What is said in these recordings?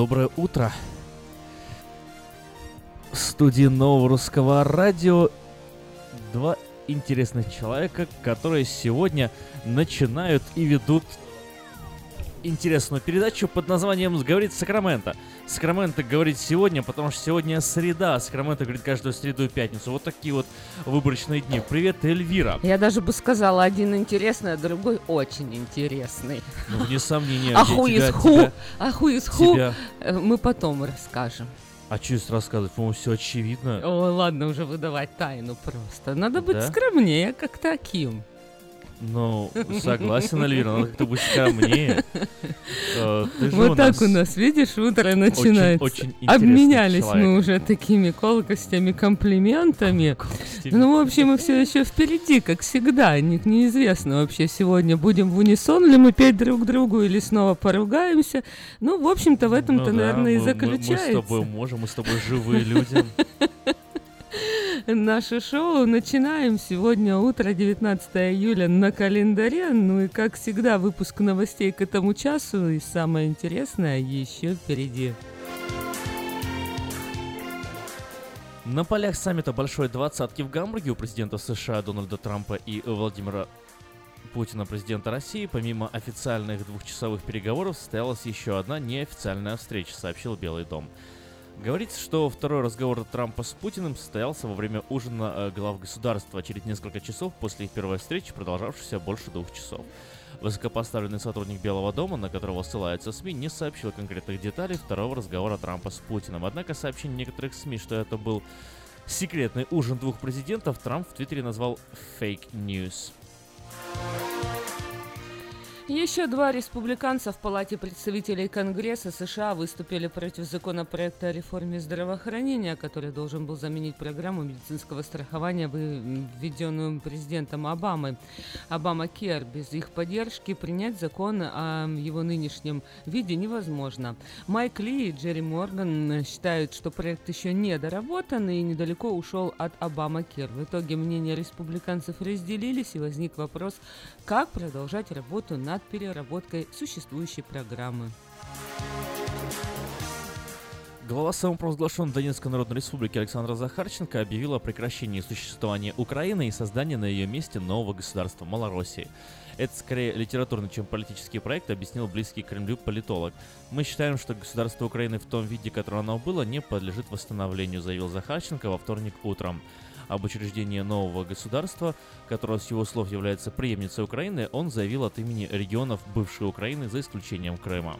Доброе утро. В студии нового русского радио два интересных человека, которые сегодня начинают и ведут интересную передачу под названием «Говорит Сакраменто». Сакраменто говорит сегодня, потому что сегодня среда, а Сакраменто говорит каждую среду и пятницу. Вот такие вот выборочные дни. Привет, Эльвира. Я даже бы сказала, один интересный, а другой очень интересный. Ну, вне сомнения. А ху из ху, а ху из ху, мы потом расскажем. А что здесь рассказывать? По-моему, все очевидно. Ой, ладно уже выдавать тайну просто. Надо быть да? скромнее, как таким. Ну, согласен, Альвира, надо как-то быть скромнее. Э, вот так у нас, видишь, утро начинается. Обменялись мы уже такими колкостями, комплиментами. Ну, в общем, мы все еще впереди, как всегда. Неизвестно вообще сегодня, будем в унисон ли мы петь друг другу или снова поругаемся. Ну, в общем-то, в этом-то, ну наверное, и заключается. Мы с тобой можем, мы с тобой живые люди. наше шоу. Начинаем сегодня утро, 19 июля на календаре. Ну и как всегда, выпуск новостей к этому часу. И самое интересное еще впереди. На полях саммита Большой Двадцатки в Гамбурге у президента США Дональда Трампа и Владимира Путина, президента России, помимо официальных двухчасовых переговоров, состоялась еще одна неофициальная встреча, сообщил Белый дом. Говорится, что второй разговор Трампа с Путиным состоялся во время ужина э, глав государства через несколько часов после их первой встречи, продолжавшейся больше двух часов. Высокопоставленный сотрудник Белого дома, на которого ссылаются СМИ, не сообщил конкретных деталей второго разговора Трампа с Путиным. Однако сообщение некоторых СМИ, что это был секретный ужин двух президентов, Трамп в Твиттере назвал «fake news». Еще два республиканца в Палате представителей Конгресса США выступили против законопроекта о реформе здравоохранения, который должен был заменить программу медицинского страхования, введенную президентом Обамой. Обама Кер. Без их поддержки принять закон о его нынешнем виде невозможно. Майк Ли и Джерри Морган считают, что проект еще не доработан и недалеко ушел от Обама Кер. В итоге мнения республиканцев разделились и возник вопрос, как продолжать работу над над переработкой существующей программы. Глава самопровозглашенной Донецкой Народной Республики Александра Захарченко объявила о прекращении существования Украины и создании на ее месте нового государства Малороссии. Это скорее литературный, чем политический проект, объяснил близкий к Кремлю политолог. Мы считаем, что государство Украины в том виде, которое оно было, не подлежит восстановлению, заявил Захарченко во вторник утром об учреждении нового государства, которое с его слов является преемницей Украины, он заявил от имени регионов бывшей Украины за исключением Крыма.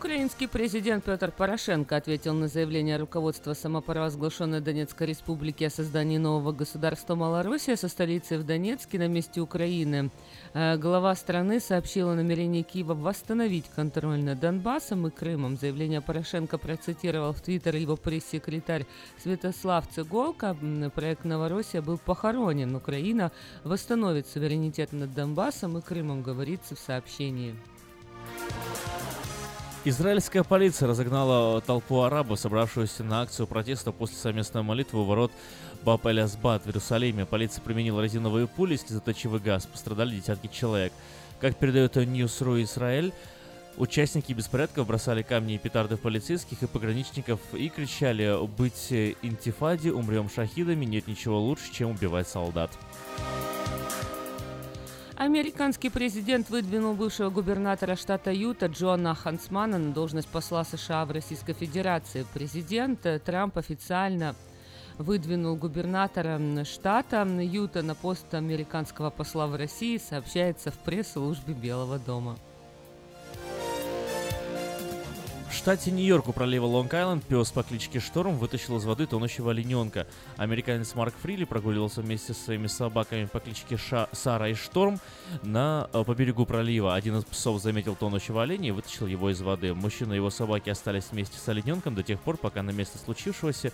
Украинский президент Петр Порошенко ответил на заявление руководства самопровозглашенной Донецкой республики о создании нового государства Малороссия со столицей в Донецке на месте Украины. Э, глава страны сообщил о намерении Киева восстановить контроль над Донбассом и Крымом. Заявление Порошенко процитировал в Твиттер его пресс-секретарь Святослав Цеголко. Проект Новороссия был похоронен. Украина восстановит суверенитет над Донбассом и Крымом, говорится в сообщении. Израильская полиция разогнала толпу арабов, собравшуюся на акцию протеста после совместной молитвы у ворот Баб эль в Иерусалиме. Полиция применила резиновые пули, слезоточивый газ. Пострадали десятки человек. Как передает NEWSru Израиль, Участники беспорядков бросали камни и петарды в полицейских и пограничников и кричали «Быть интифаде, умрем шахидами, нет ничего лучше, чем убивать солдат». Американский президент выдвинул бывшего губернатора штата Юта Джона Хансмана на должность посла США в Российской Федерации. Президент Трамп официально выдвинул губернатора штата Юта на пост американского посла в России, сообщается в пресс-службе Белого дома. В штате Нью-Йорк у пролива Лонг-Айленд пес по кличке Шторм вытащил из воды тонущего олененка. Американец Марк Фрили прогуливался вместе со своими собаками по кличке Ша Сара и Шторм на, э, по берегу пролива. Один из псов заметил тонущего оленя и вытащил его из воды. Мужчина и его собаки остались вместе с олененком до тех пор, пока на место случившегося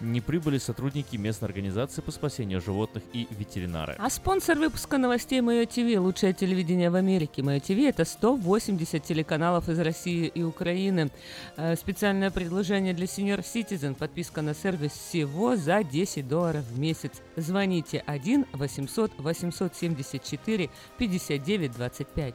не прибыли сотрудники местной организации по спасению животных и ветеринары. А спонсор выпуска новостей Мое ТВ, лучшее телевидение в Америке. Мое ТВ это 180 телеканалов из России и Украины. Э, специальное предложение для Senior Citizen. Подписка на сервис всего за 10 долларов в месяц. Звоните 1 800 874 59 25.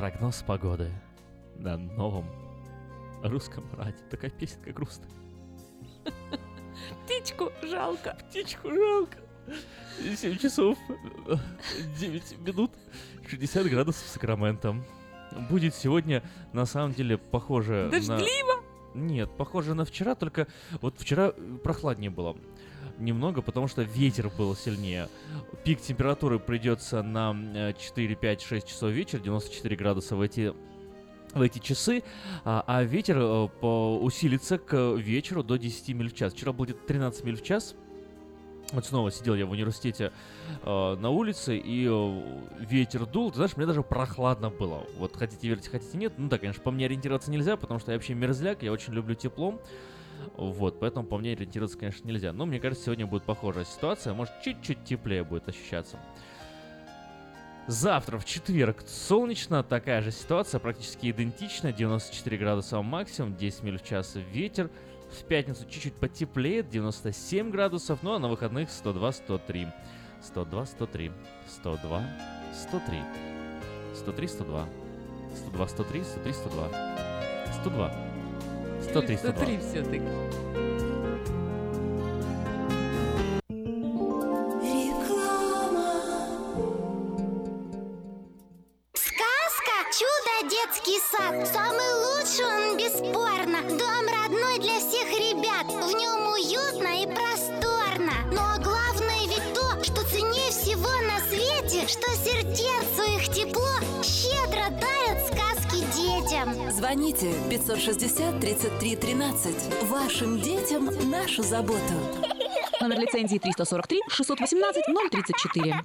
Прогноз погоды на новом русском радио. Такая песенка грустная. Птичку жалко. Птичку жалко. 7 часов 9 минут 60 градусов с Сакраментом. Будет сегодня на самом деле похоже Дождливо? на... Нет, похоже на вчера, только вот вчера прохладнее было. Немного, потому что ветер был сильнее. Пик температуры придется на 4, 5, 6 часов вечера, 94 градуса в эти в эти часы, а, а ветер э, усилится к вечеру до 10 миль в час. Вчера будет 13 миль в час. Вот снова сидел я в университете э, на улице, и э, ветер дул. Ты знаешь, мне даже прохладно было. Вот хотите верьте, хотите нет. Ну да, конечно, по мне ориентироваться нельзя, потому что я вообще мерзляк, я очень люблю тепло. Вот, поэтому по мне ориентироваться, конечно, нельзя. Но мне кажется, сегодня будет похожая ситуация. Может, чуть-чуть теплее будет ощущаться. Завтра, в четверг, солнечно, такая же ситуация, практически идентичная, 94 градуса максимум, 10 миль в час ветер. В пятницу чуть-чуть потеплеет, 97 градусов, ну а на выходных 102-103. 102-103. 102, 103. 103, 102. 102, 103, 103, 102. 102. 103, 102. 103 все-таки. Звоните 560 33 13 Вашим детям нашу заботу. Номер лицензии 343 618 034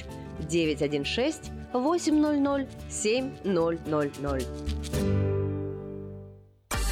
916 800 7000.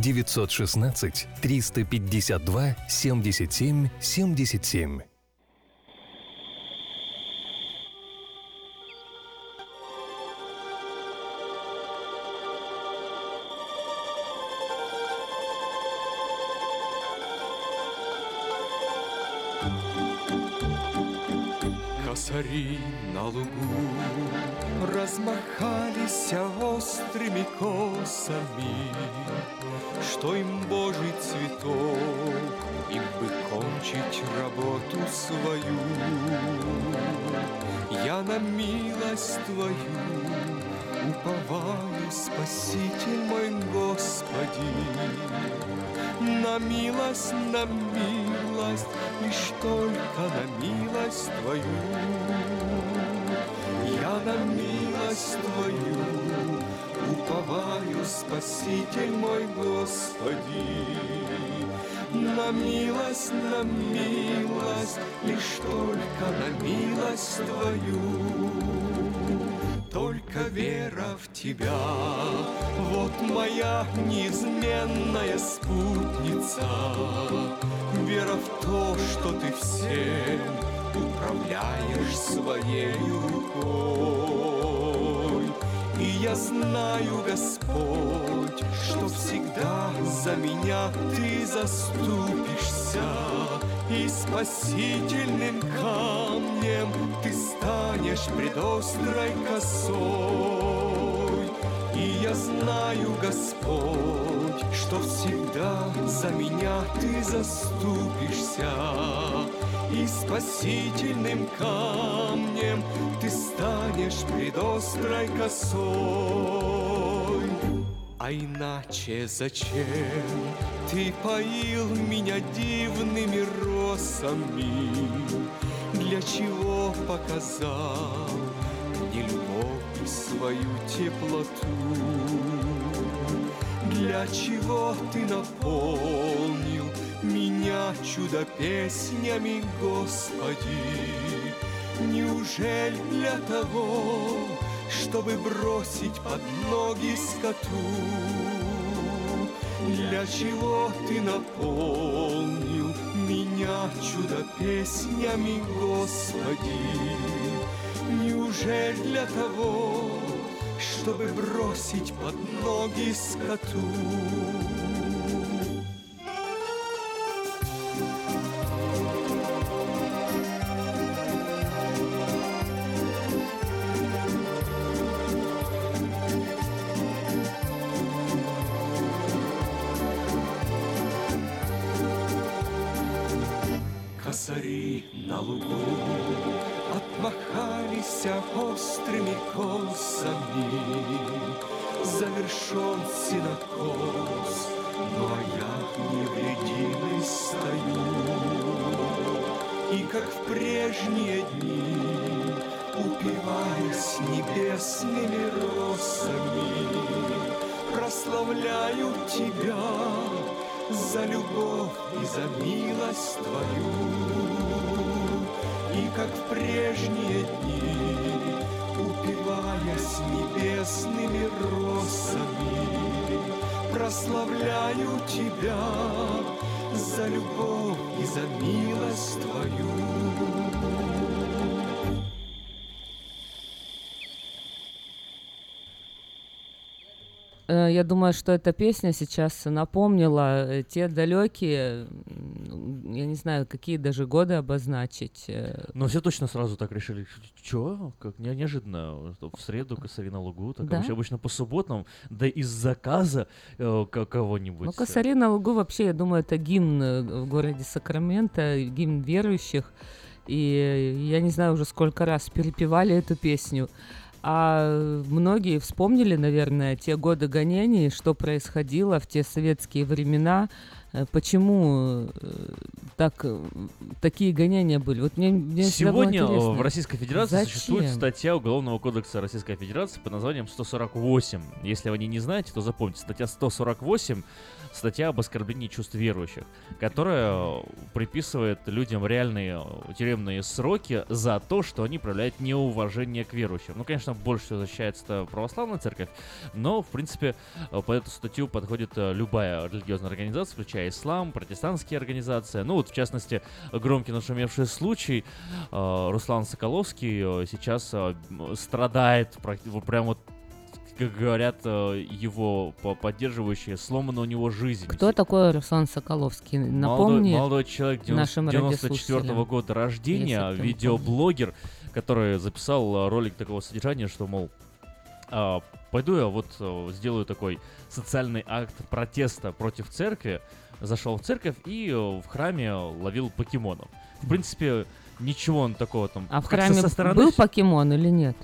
916 352 77 77. Косари на лугу размахались острыми косами, что им Божий цветок, им бы кончить работу свою. Я на милость Твою уповаю, Спаситель мой Господи, на милость, на милость, лишь только на милость Твою. Я на милость Твою уповаю, Спаситель мой Господи. На милость, на милость, лишь только на милость Твою. Только вера в Тебя, вот моя неизменная спутница. Вера в то, что Ты всем управляешь своей рукой. Я знаю, Господь, что всегда за меня Ты заступишься, И спасительным камнем Ты станешь пред острой косой. И я знаю, Господь, что всегда за меня Ты заступишься, и спасительным камнем ты станешь пред острой косой. А иначе зачем ты поил меня дивными росами? Для чего показал мне любовь свою теплоту? Для чего ты наполнил меня чудо песнями, Господи? Неужели для того, чтобы бросить под ноги скоту? Для чего ты наполнил меня чудо песнями, Господи? Неужели для того, чтобы бросить под ноги скоту? На лугу отмахались острыми косами. Завершен синокос, ну а я невредимый стою. И как в прежние дни, упиваясь небесными росами, прославляю тебя за любовь и за милость Твою. И как в прежние дни, упиваясь небесными росами, прославляю Тебя за любовь и за милость Твою. Э, я думаю, что эта песня сейчас напомнила э, те далекие, я не знаю, какие даже годы обозначить. Э. Но все точно сразу так решили. Чё? Как не, неожиданно. В среду косари на лугу. Так да? вообще обычно по субботам, да из заказа э, кого-нибудь. Ну, косари на лугу вообще, я думаю, это гимн в городе Сакраменто, гимн верующих. И я не знаю уже сколько раз перепевали эту песню. А многие вспомнили, наверное, те годы гонений, что происходило в те советские времена, э, почему э, так, э, такие гонения были. Вот мне, мне Сегодня в Российской Федерации Зачем? существует статья Уголовного кодекса Российской Федерации под названием 148. Если вы не знаете, то запомните, статья 148 статья об оскорблении чувств верующих, которая приписывает людям реальные тюремные сроки за то, что они проявляют неуважение к верующим. Ну, конечно, больше всего защищается православная церковь, но, в принципе, по эту статью подходит любая религиозная организация, включая ислам, протестантские организации. Ну, вот, в частности, громкий нашумевший случай, Руслан Соколовский сейчас страдает прям вот как говорят э, его поддерживающие, сломана у него жизнь. Кто такой Руслан Соколовский? Напомни молодой, молодой человек 90, 94 -го года рождения, видеоблогер, который записал ролик такого содержания, что, мол, а, пойду я вот сделаю такой социальный акт протеста против церкви, зашел в церковь и в храме ловил покемонов. В принципе, ничего он такого там... А в храме со стороны... был покемон или нет?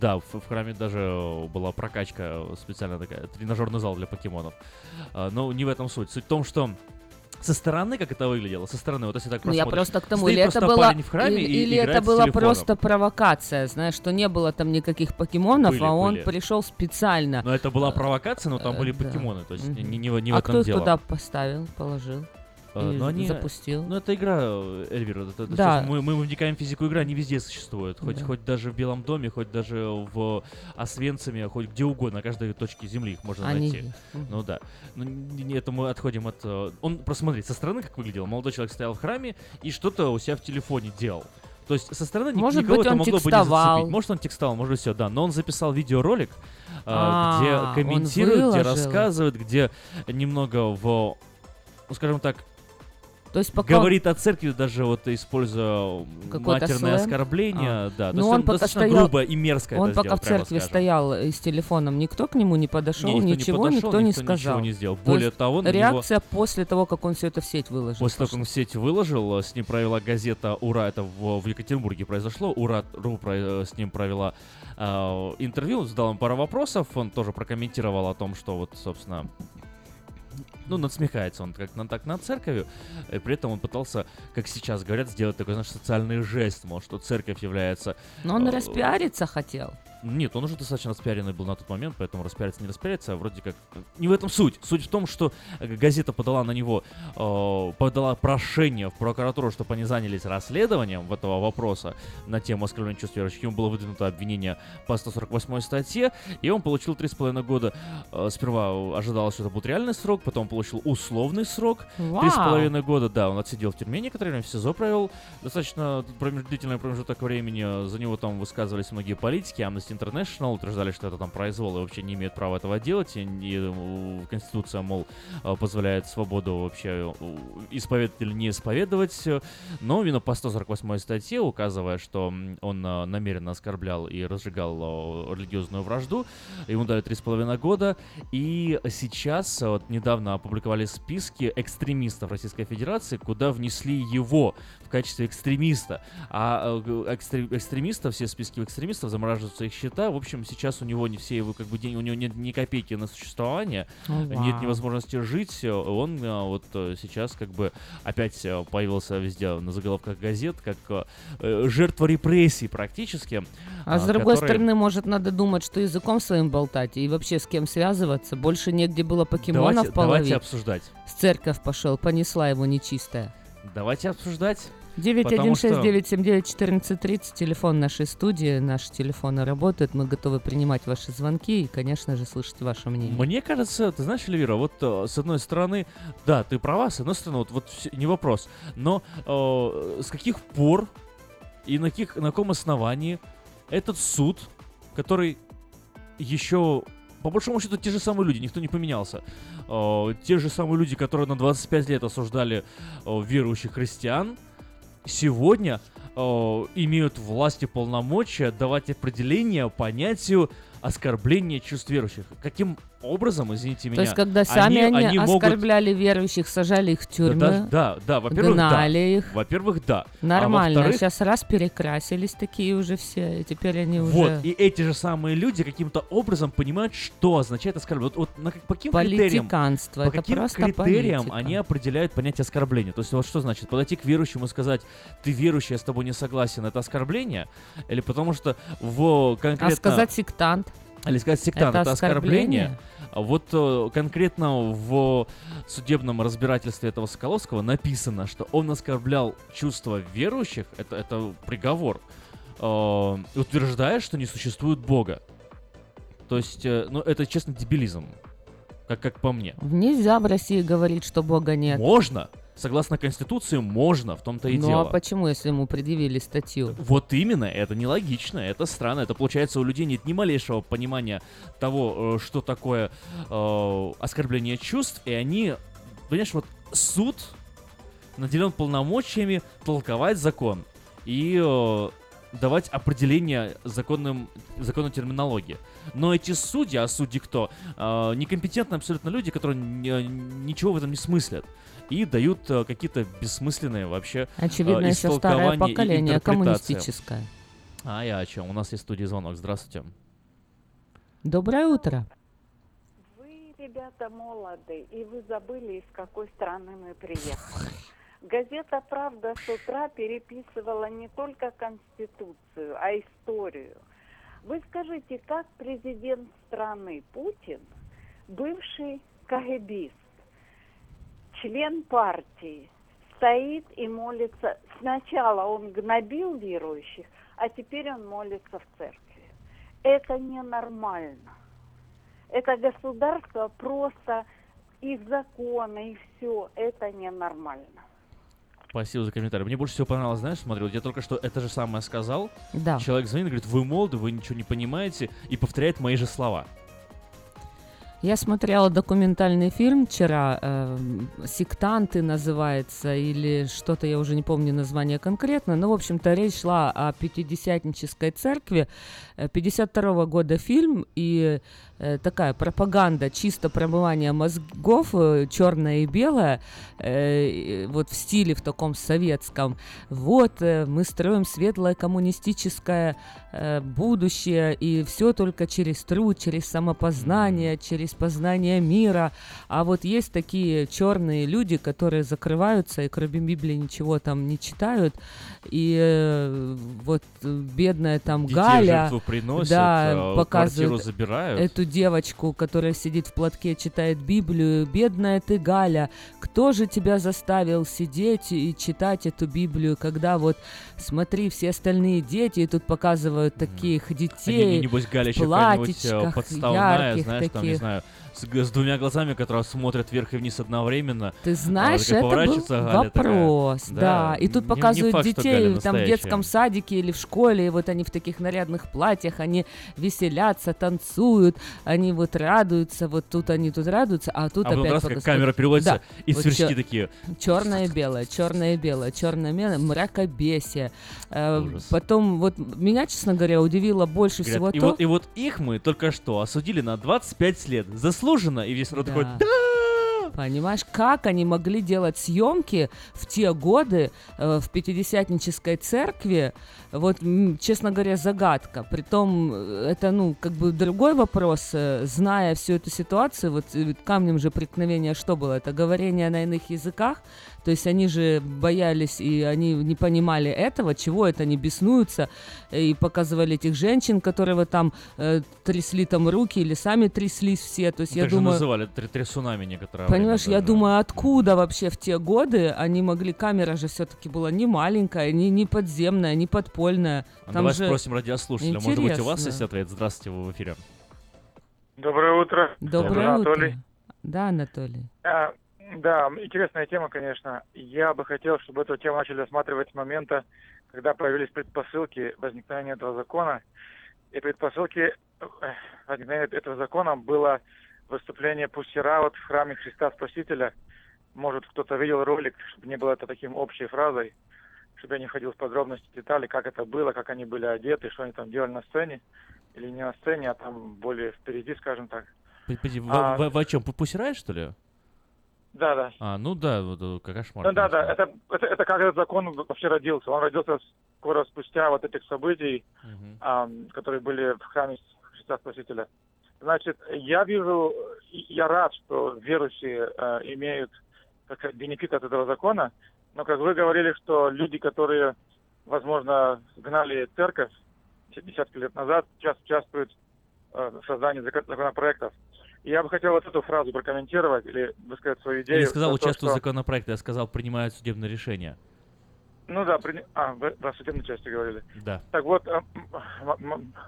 Да, в, в храме даже была прокачка специально такая, тренажерный зал для покемонов. А, но не в этом суть. Суть в том, что со стороны, как это выглядело, со стороны, вот если так Ну, я просто к тому, или это было, в храме или, или это была просто провокация, знаешь, что не было там никаких покемонов, были, а он были. пришел специально. Но это была провокация, но там были э, покемоны, то есть не, не, не а в этом дело. А кто туда поставил, положил? Э, но они, запустил. Ну, это игра, Эльвира. Это, да. мы, мы вникаем в физику игры, они везде существуют. Хоть, да. хоть даже в Белом доме, хоть даже в Освенциме, хоть где угодно, на каждой точке земли их можно они найти. Есть. Ну да. Ну, это мы отходим от... Э, он, просто смотри, со стороны как выглядел. Молодой человек стоял в храме и что-то у себя в телефоне делал. То есть со стороны может никого быть, это могло текстовал. бы не зацепить. Может, он текстовал, может, все, да. Но он записал видеоролик, а, где комментирует, где рассказывает, где немного в, ну, скажем так, то есть пока говорит он... о церкви, даже вот используя матерное оскорбление, а. да, Но он пока достаточно стоял... грубо и мерзко Он пока сделал, в церкви стоял и с телефоном, никто к нему не подошел, не, никто ничего, не подошел, никто, никто не сказал. Ничего не сделал. Более того, реакция него... после того, как он все это в сеть выложил. После того, как он в сеть выложил, с ним провела газета «Ура», это в, в Екатеринбурге произошло, «Ура.ру» про, с ним провела э, интервью, задал ему пару вопросов, он тоже прокомментировал о том, что вот, собственно, ну, надсмехается он как на, так над церковью, и при этом он пытался, как сейчас говорят, сделать такой, знаешь, социальный жест, мол, что церковь является... Но он э, распиариться хотел. Нет, он уже достаточно распиаренный был на тот момент, поэтому распиариться не распиариться, а вроде как... Не в этом суть. Суть в том, что газета подала на него, э, подала прошение в прокуратуру, чтобы они занялись расследованием этого вопроса на тему оскорбления чувств верующих. Ему было выдвинуто обвинение по 148 статье, и он получил 3,5 года. Э, сперва ожидалось, что это будет реальный срок, потом получил условный срок. Три с половиной года, да, он отсидел в тюрьме некоторое время, в СИЗО провел. Достаточно длительный промежуток времени, за него там высказывались многие политики, Amnesty Amnesty International утверждали, что это там произвол и вообще не имеют права этого делать, и, и Конституция, мол, э, позволяет свободу вообще э, исповедовать или не исповедовать, но именно по 148 статье, указывая, что он э, намеренно оскорблял и разжигал религиозную вражду, ему дали 3,5 года, и сейчас вот недавно опубликовали списки экстремистов Российской Федерации, куда внесли его в качестве экстремиста, а экстремистов, все списки экстремистов замораживаются их счета. В общем, сейчас у него не все его как бы деньги, у него нет ни копейки на существование, oh, wow. нет невозможности жить. Он а, вот э, сейчас как бы опять э, появился везде на заголовках газет, как э, жертва репрессий практически. А, а с другой который... стороны, может, надо думать, что языком своим болтать и вообще с кем связываться. Больше негде было покемонов давайте, половить. Давайте обсуждать. С церковь пошел, понесла его нечистая. Давайте обсуждать. 916-979-1430, телефон нашей студии, наши телефоны работают, мы готовы принимать ваши звонки и, конечно же, слышать ваше мнение. Мне кажется, ты знаешь, Эльвира, вот э, с одной стороны, да, ты права, с одной стороны, вот, вот не вопрос, но э, с каких пор и на, каких, на каком основании этот суд, который еще по большому счету те же самые люди, никто не поменялся. Э, те же самые люди, которые на 25 лет осуждали э, верующих христиан, сегодня э, имеют власть и полномочия давать определение понятию оскорбления чувств верующих. Каким образом, извините меня. То есть, когда сами они, они, они оскорбляли могут... верующих, сажали их в тюрьмы, да, да, да, во-первых, гнали да. их. Во-первых, да. Нормально. А Сейчас раз перекрасились такие уже все, и теперь они вот, уже... Вот, и эти же самые люди каким-то образом понимают, что означает оскорбление. Вот, вот на, по каким критериям, по каким критериям политика. они определяют понятие оскорбления? То есть, вот что значит? Подойти к верующему и сказать, ты верующий, я с тобой не согласен, это оскорбление? Или потому что в конкретно... А сказать сектант? Или сказать сектант, это, это оскорбление. оскорбление. Вот э, конкретно в судебном разбирательстве этого Соколовского написано, что он оскорблял чувства верующих, это, это приговор, э, утверждая, что не существует Бога. То есть, э, ну, это, честно, дебилизм. Как, как по мне. Нельзя в России говорить, что Бога нет. Можно согласно Конституции, можно, в том-то и ну, дело. Ну а почему, если ему предъявили статью? Вот именно, это нелогично, это странно. Это получается, у людей нет ни малейшего понимания того, э, что такое э, оскорбление чувств, и они, понимаешь, вот суд наделен полномочиями толковать закон. И э, давать определение законным, законной терминологии. Но эти судьи, а судьи кто? Э, некомпетентные абсолютно люди, которые ничего в этом не смыслят. И дают э, какие-то бессмысленные вообще Очевидно, э, еще старое поколение коммунистическое. А я о чем? У нас есть студия звонок. Здравствуйте. Доброе утро. Вы, ребята, молоды, и вы забыли, из какой страны мы приехали. Газета «Правда» с утра переписывала не только Конституцию, а историю. Вы скажите, как президент страны Путин, бывший КГБист, член партии, стоит и молится. Сначала он гнобил верующих, а теперь он молится в церкви. Это ненормально. Это государство просто их законы и все, это ненормально. Спасибо за комментарий. Мне больше всего понравилось, знаешь, смотри, вот я только что это же самое сказал. Да. Человек звонит, говорит, вы молоды, вы ничего не понимаете, и повторяет мои же слова. Я смотрела документальный фильм вчера, э, «Сектанты» называется, или что-то, я уже не помню название конкретно, но, в общем-то, речь шла о Пятидесятнической церкви. 52 -го года фильм, и э, такая пропаганда, чисто промывание мозгов, э, черное и белое, э, вот в стиле в таком советском. Вот, э, мы строим светлое коммунистическое э, будущее, и все только через труд, через самопознание, через познание мира. А вот есть такие черные люди, которые закрываются и кроме Библии ничего там не читают, и э, вот бедная там Детей Галя, приносят, да, э, показывают забирают. эту девочку, которая сидит в платке, читает Библию. Бедная ты, Галя, кто же тебя заставил сидеть и читать эту Библию, когда вот, смотри, все остальные дети, и тут показывают таких детей Они, небось, Галя в платьичках, подставная, ярких знаешь, таких. там, не знаю, с, с двумя глазами, которые смотрят вверх и вниз одновременно. Ты знаешь, Она такая это был Галя вопрос, такая. да. И тут Не- не показывают факт, что Галя детей там в детском садике или в школе, и вот они в таких нарядных платьях, они веселятся, танцуют, они вот радуются, вот тут они тут радуются, а тут А опять раз, как камера переводится, Да, и вот сверчки чё- такие. Черное и белое, черное и белое, черное и белое, мракобесие. Э, Ужас. Потом, вот меня, честно говоря, удивило больше Говорят, всего и, то... вот, и вот их мы только что осудили на 25 лет. Заслуженно. И весь народ Да. такой, да! Понимаешь, как они могли делать съемки в те годы э, в Пятидесятнической церкви? Вот, честно говоря, загадка. Притом, э, это, ну, как бы другой вопрос, э, зная всю эту ситуацию, вот э, камнем же преткновения что было? Это говорение на иных языках, то есть они же боялись, и они не понимали этого, чего это они беснуются, э, и показывали этих женщин, которые вот там э, трясли там руки, или сами тряслись все, то есть я так же думаю... называли трясунами некоторое Понимаешь, время я даже. думаю, откуда вообще в те годы они могли, камера же все-таки была не маленькая, не, не подземная, не подпольная. А Там давай же спросим радиослушателя. Может быть, у вас интересно. есть ответ? Здравствуйте, вы в эфире. Доброе утро. Доброе Анатолий. утро. Да, Анатолий. А, да, интересная тема, конечно. Я бы хотел, чтобы эту тему начали рассматривать с момента, когда появились предпосылки возникновения этого закона. И предпосылки э, возникновения этого закона было выступление Пустера вот в храме Христа Спасителя. Может, кто-то видел ролик, чтобы не было это таким общей фразой, чтобы я не входил в подробности, детали, как это было, как они были одеты, что они там делали на сцене, или не на сцене, а там более впереди, скажем так. Подожди, вы, А- вы- вы о чем? Пусирай, что ли? Да, да. А, ну да, вот, э, кошмар. Ну да, да, это, это, это как этот закон вообще родился. Он родился скоро спустя вот этих событий, ам, которые были в храме Христа Спасителя. Значит, я вижу, я рад, что верующие э, имеют как сказать, бенефит от этого закона, но как вы говорили, что люди, которые, возможно, гнали церковь десятки лет назад, сейчас участвуют э, в создании зако- законопроектов. Я бы хотел вот эту фразу прокомментировать или высказать свою идею. Я не сказал, то, участвую в что- законопроекте, я сказал, принимают судебное решение. Ну да, при... а, вы о судебной части говорили. Да. Так вот,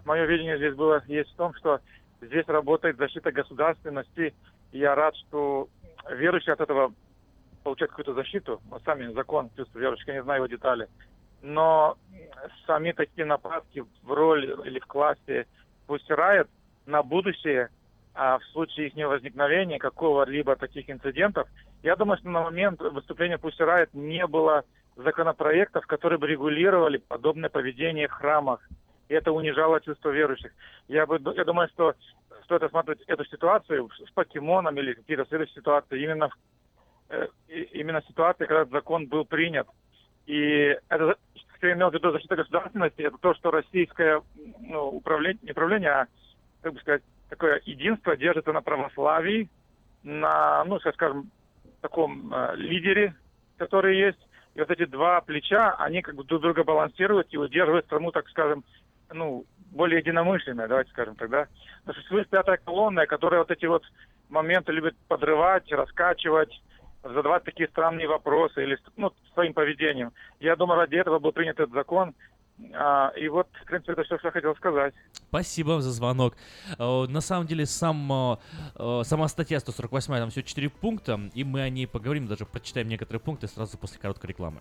мое видение здесь было есть в том, что здесь работает защита государственности. И я рад, что верующие от этого получают какую-то защиту. Вот сами закон чувствую верующих, я не знаю его детали. Но сами такие нападки в роли или в классе пустирают на будущее, а в случае их невозникновения какого-либо таких инцидентов, я думаю, что на момент выступления Пустирает не было законопроектов, которые бы регулировали подобное поведение в храмах. И это унижало чувство верующих. Я, бы, я думаю, что стоит рассматривать эту ситуацию с покемоном или какие-то следующие ситуации именно, э, именно ситуации, когда закон был принят. И это, что я имел в виду защита государственности, это то, что российское ну, управление, не управление, а, как бы сказать, такое единство держится на православии, на, ну, скажем, таком э, лидере, который есть. И вот эти два плеча, они как бы друг друга балансируют и удерживают страну, так скажем, ну, более единомышленной, давайте скажем тогда. Но существует пятая колонна, которая вот эти вот моменты любит подрывать, раскачивать, задавать такие странные вопросы или ну, своим поведением. Я думаю, ради этого был принят этот закон, а, и вот, в принципе, это все, что я хотел сказать. Спасибо за звонок. Э, на самом деле, сам, э, э, сама статья 148, там всего 4 пункта, и мы о ней поговорим, даже прочитаем некоторые пункты сразу после короткой рекламы.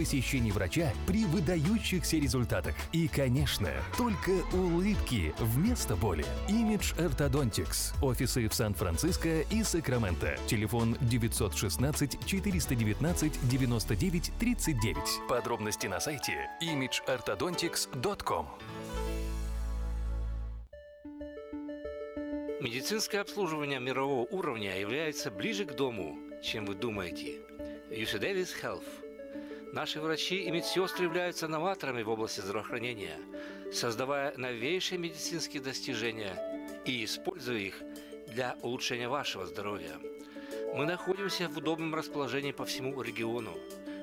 посещений врача при выдающихся результатах. И, конечно, только улыбки вместо боли. Image Orthodontics. Офисы в Сан-Франциско и Сакраменто. Телефон 916 419 99 39. Подробности на сайте imageorthodontics.com. Медицинское обслуживание мирового уровня является ближе к дому, чем вы думаете. UC Davis Health – Наши врачи и медсестры являются новаторами в области здравоохранения, создавая новейшие медицинские достижения и используя их для улучшения вашего здоровья. Мы находимся в удобном расположении по всему региону.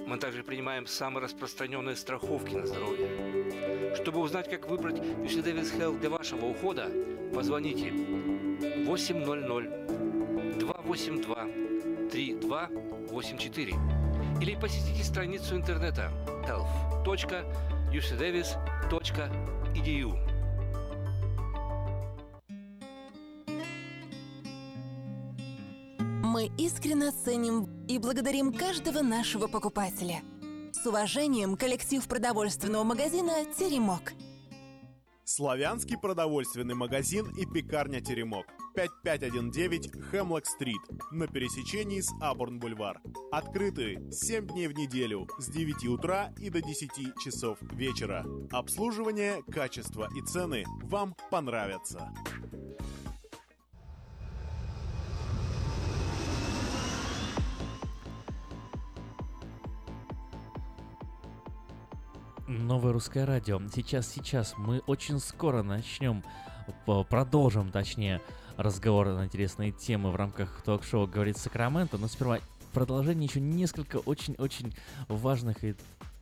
Мы также принимаем самые распространенные страховки на здоровье. Чтобы узнать, как выбрать UC Davis Health для вашего ухода, позвоните 800 282 3284 или посетите страницу интернета health.ucdavis.edu. Мы искренне ценим и благодарим каждого нашего покупателя. С уважением, коллектив продовольственного магазина «Теремок». Славянский продовольственный магазин и пекарня «Теремок». 5519 Хемлок-стрит на пересечении с Абурн-бульвар. Открыты 7 дней в неделю с 9 утра и до 10 часов вечера. Обслуживание, качество и цены вам понравятся. Новое русское радио. Сейчас, сейчас мы очень скоро начнем, продолжим, точнее, разговор на интересные темы в рамках ток-шоу «Говорит Сакраменто», но сперва продолжение еще несколько очень-очень важных и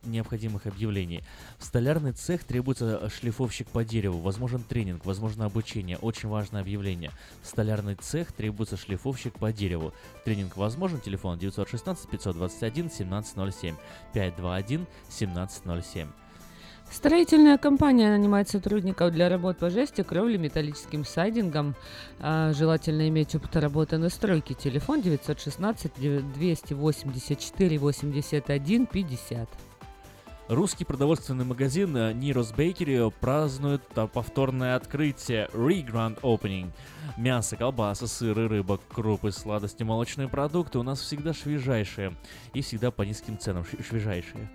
необходимых объявлений. В столярный цех требуется шлифовщик по дереву, возможен тренинг, возможно обучение, очень важное объявление. В столярный цех требуется шлифовщик по дереву. Тренинг возможен, телефон 916 521 1707 521 1707. Строительная компания нанимает сотрудников для работ по жести, кровле, металлическим сайдингом. А, желательно иметь опыт работы на стройке. Телефон 916 284 81 50. Русский продовольственный магазин Нирос Бейкери празднует повторное открытие Re-Grand Opening. Мясо, колбаса, сыры, рыба, крупы, сладости, молочные продукты у нас всегда свежайшие и всегда по низким ценам. Свежайшие.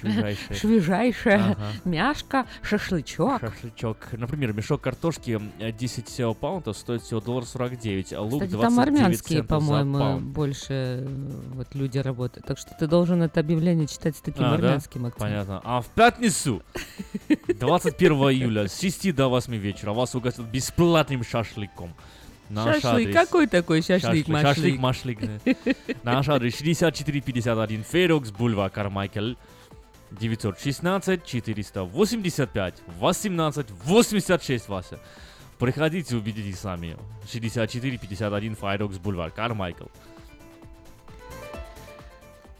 Свежайшее. Свежайшее. Ага. Мяшка, шашлычок. Шашлычок. Например, мешок картошки 10 э, паунтов стоит всего доллар 49, а лук Кстати, 29 там армянские, по-моему, больше э, вот люди работают. Так что ты должен это объявление читать с таким а, армянским да? акцентом. Понятно. А в пятницу, 21 июля, с 6 до 8 вечера вас угостят бесплатным шашлыком. Наш шашлык. Адрес. Какой такой шашлык, машлык? Шашлык, машлык. Наш адрес 6451 Ферокс, бульвар Кармайкл. 916 485 18 86, Вася. Приходите, убедитесь сами. 6451 Файрокс Бульвар, Кармайкл.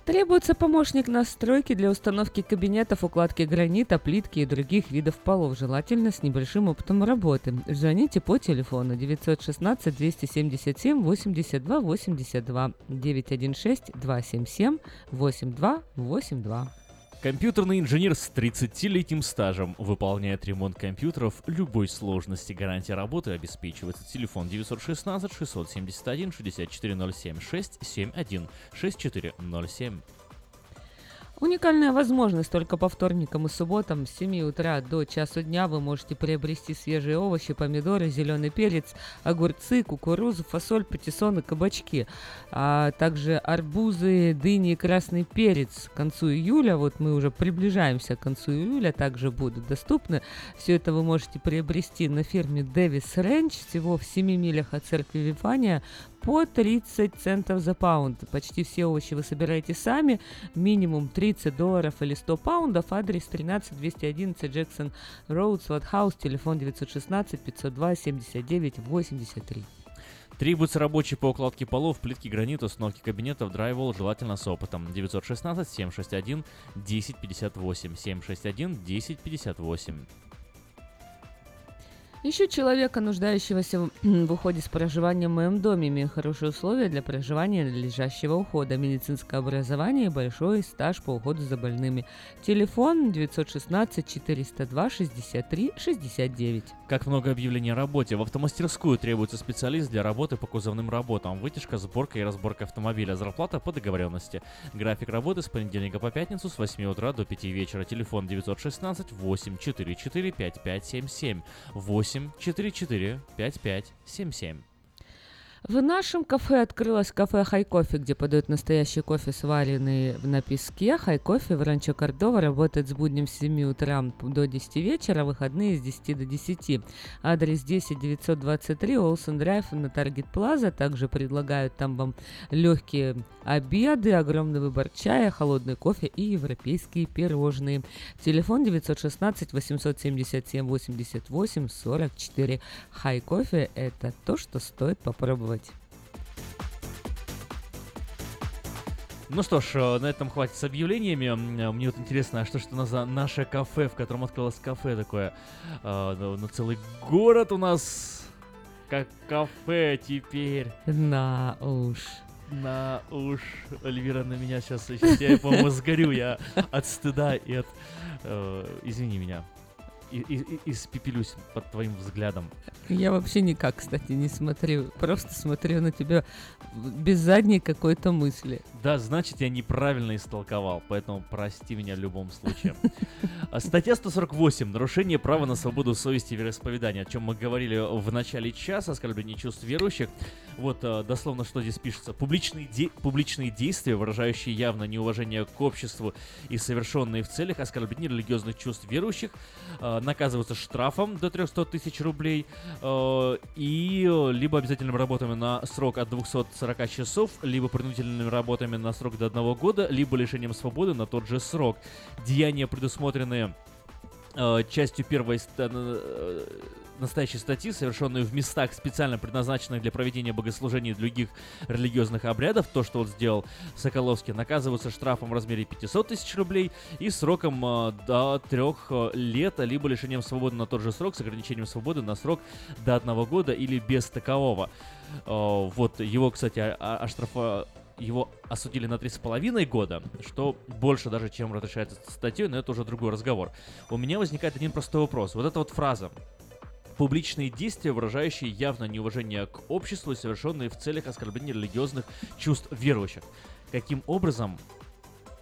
Требуется помощник настройки для установки кабинетов, укладки гранита, плитки и других видов полов, желательно с небольшим опытом работы. Звоните по телефону 916 277 82 82 916 277 82 82. Компьютерный инженер с 30-летним стажем выполняет ремонт компьютеров любой сложности. Гарантия работы обеспечивается. Телефон 916 671 6407 671 6407. Уникальная возможность только по вторникам и субботам с 7 утра до часу дня вы можете приобрести свежие овощи, помидоры, зеленый перец, огурцы, кукурузу, фасоль, патиссоны, кабачки, а также арбузы, дыни и красный перец. К концу июля, вот мы уже приближаемся к концу июля, также будут доступны. Все это вы можете приобрести на ферме Дэвис Рэнч, всего в 7 милях от церкви Вифания по 30 центов за паунд. Почти все овощи вы собираете сами, минимум 30 долларов или 100 паундов. Адрес 13211 Джексон Роуд, Сватхаус, телефон 916 502 79 83. Требуется рабочий по укладке полов, плитки гранита, установки кабинетов, драйвол, желательно с опытом. 916 761 1058 761 1058. Ищу человека, нуждающегося в уходе с проживанием в моем доме. Имею хорошие условия для проживания и надлежащего ухода. Медицинское образование и большой стаж по уходу за больными. Телефон 916 402 63 69. Как много объявлений о работе. В автомастерскую требуется специалист для работы по кузовным работам. Вытяжка, сборка и разборка автомобиля. Зарплата по договоренности. График работы с понедельника по пятницу с 8 утра до 5 вечера. Телефон 916 844 5577 8 8 44 55 77. В нашем кафе открылось кафе Хай Кофе, где подают настоящий кофе, сваренный на песке. Хай Кофе в Ранчо Кордова работает с буднем с 7 утра до 10 вечера, выходные с 10 до 10. Адрес 10 923 Олсен Драйв на Таргет Плаза. Также предлагают там вам легкие обеды, огромный выбор чая, холодный кофе и европейские пирожные. Телефон 916 877 88 44. Хай Кофе – это то, что стоит попробовать делать. Ну что ж, э, на этом хватит с объявлениями. Э, мне вот интересно, а что что у за наше кафе, в котором открылось кафе такое? Э, на целый город у нас как кафе теперь. На уж. На уж. Эльвира на меня сейчас, сейчас я, по-моему, сгорю. Я от стыда и от... Э, извини меня и, и, испепелюсь под твоим взглядом. Я вообще никак, кстати, не смотрю. Просто смотрю на тебя без задней какой-то мысли. Да, значит, я неправильно истолковал, поэтому прости меня в любом случае. А статья 148. Нарушение права на свободу совести и вероисповедания, о чем мы говорили в начале часа, оскорбление чувств верующих. Вот э, дословно, что здесь пишется. Публичные, де- публичные действия, выражающие явно неуважение к обществу и совершенные в целях оскорбления религиозных чувств верующих, э, наказываются штрафом до 300 тысяч рублей э, и либо обязательными работами на срок от 240 часов, либо принудительными работами на срок до одного года, либо лишением свободы на тот же срок. Деяния, предусмотренные э, частью первой э, настоящей статьи, совершенные в местах, специально предназначенных для проведения богослужений и других религиозных обрядов, то, что вот сделал Соколовский, наказываются штрафом в размере 500 тысяч рублей и сроком э, до трех э, лет, либо лишением свободы на тот же срок с ограничением свободы на срок до одного года или без такового. Э, вот его, кстати, оштрафа его осудили на три с половиной года, что больше даже, чем разрешается статьей, но это уже другой разговор. У меня возникает один простой вопрос. Вот эта вот фраза публичные действия, выражающие явное неуважение к обществу, совершенные в целях оскорбления религиозных чувств верующих. Каким образом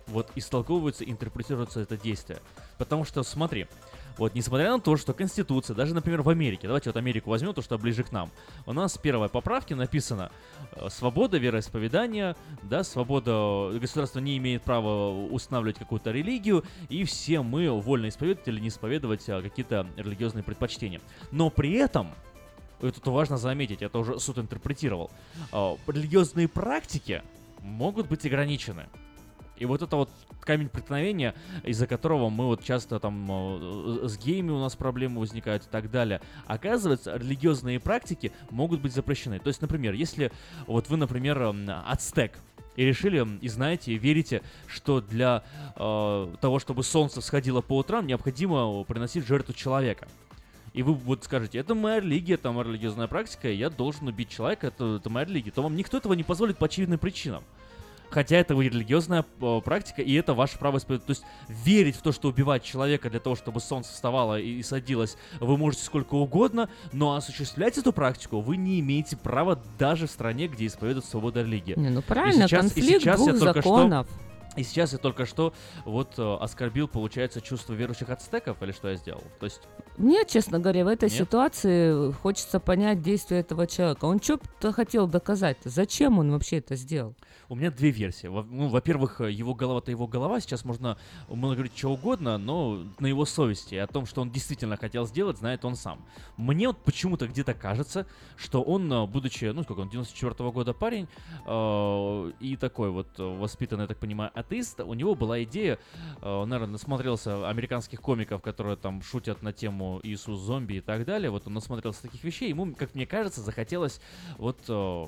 вот истолковывается, интерпретируется это действие? Потому что, смотри, вот, несмотря на то, что Конституция, даже, например, в Америке, давайте вот Америку возьмем, то, что ближе к нам, у нас в первой поправке написано э, «Свобода вероисповедания», да, свобода, государство не имеет права устанавливать какую-то религию, и все мы вольно исповедовать или не исповедовать а, какие-то религиозные предпочтения. Но при этом это важно заметить, это уже суд интерпретировал. Религиозные практики могут быть ограничены. И вот это вот камень преткновения, из-за которого мы вот часто там э, с гейми у нас проблемы возникают и так далее. Оказывается, религиозные практики могут быть запрещены. То есть, например, если вот вы, например, ацтек, и решили, и знаете, и верите, что для э, того, чтобы солнце всходило по утрам, необходимо приносить жертву человека. И вы вот скажете, это моя религия, это моя религиозная практика, я должен убить человека, это, это моя религия, то вам никто этого не позволит по очевидным причинам хотя это религиозная э, практика, и это ваше право исповедовать. То есть верить в то, что убивать человека для того, чтобы солнце вставало и, и садилось, вы можете сколько угодно, но осуществлять эту практику вы не имеете права даже в стране, где исповедует свобода религии. Не, ну правильно, и сейчас, конфликт и сейчас двух я законов. Что и сейчас я только что вот э, оскорбил, получается, чувство верующих ацтеков, или что я сделал? То есть... Мне, честно говоря, в этой Нет? ситуации хочется понять действие этого человека. Он что-то хотел доказать. Зачем он вообще это сделал? У меня две версии. Во, ну, во-первых, его голова-то его голова. Сейчас можно, можно говорить что угодно, но на его совести. О том, что он действительно хотел сделать, знает он сам. Мне вот почему-то где-то кажется, что он, э, будучи, ну, сколько он, 94-го года парень, э, и такой вот воспитанный, я так понимаю, атеист, у него была идея, э, он, наверное, насмотрелся американских комиков, которые там шутят на тему Иисус зомби и так далее. Вот он насмотрелся таких вещей, ему, как мне кажется, захотелось вот э,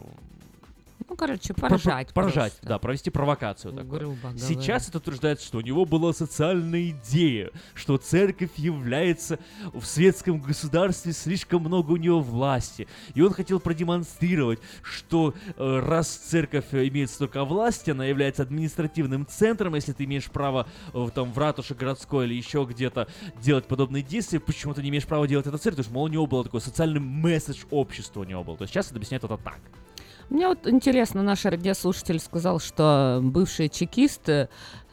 ну, короче, поражать. Поражать, просто. да, провести провокацию. Такую. Грубо говоря. Сейчас это утверждается, что у него была социальная идея, что церковь является в светском государстве слишком много у него власти. И он хотел продемонстрировать, что э, раз церковь имеет столько власти, она является административным центром, если ты имеешь право э, там в ратуше городской или еще где-то делать подобные действия, почему ты не имеешь права делать это церковь? Потому что, мол, у него был такой социальный месседж общества у него был. То есть сейчас это объясняет это так. Мне вот интересно, наш радиослушатель сказал, что бывший чекист, э,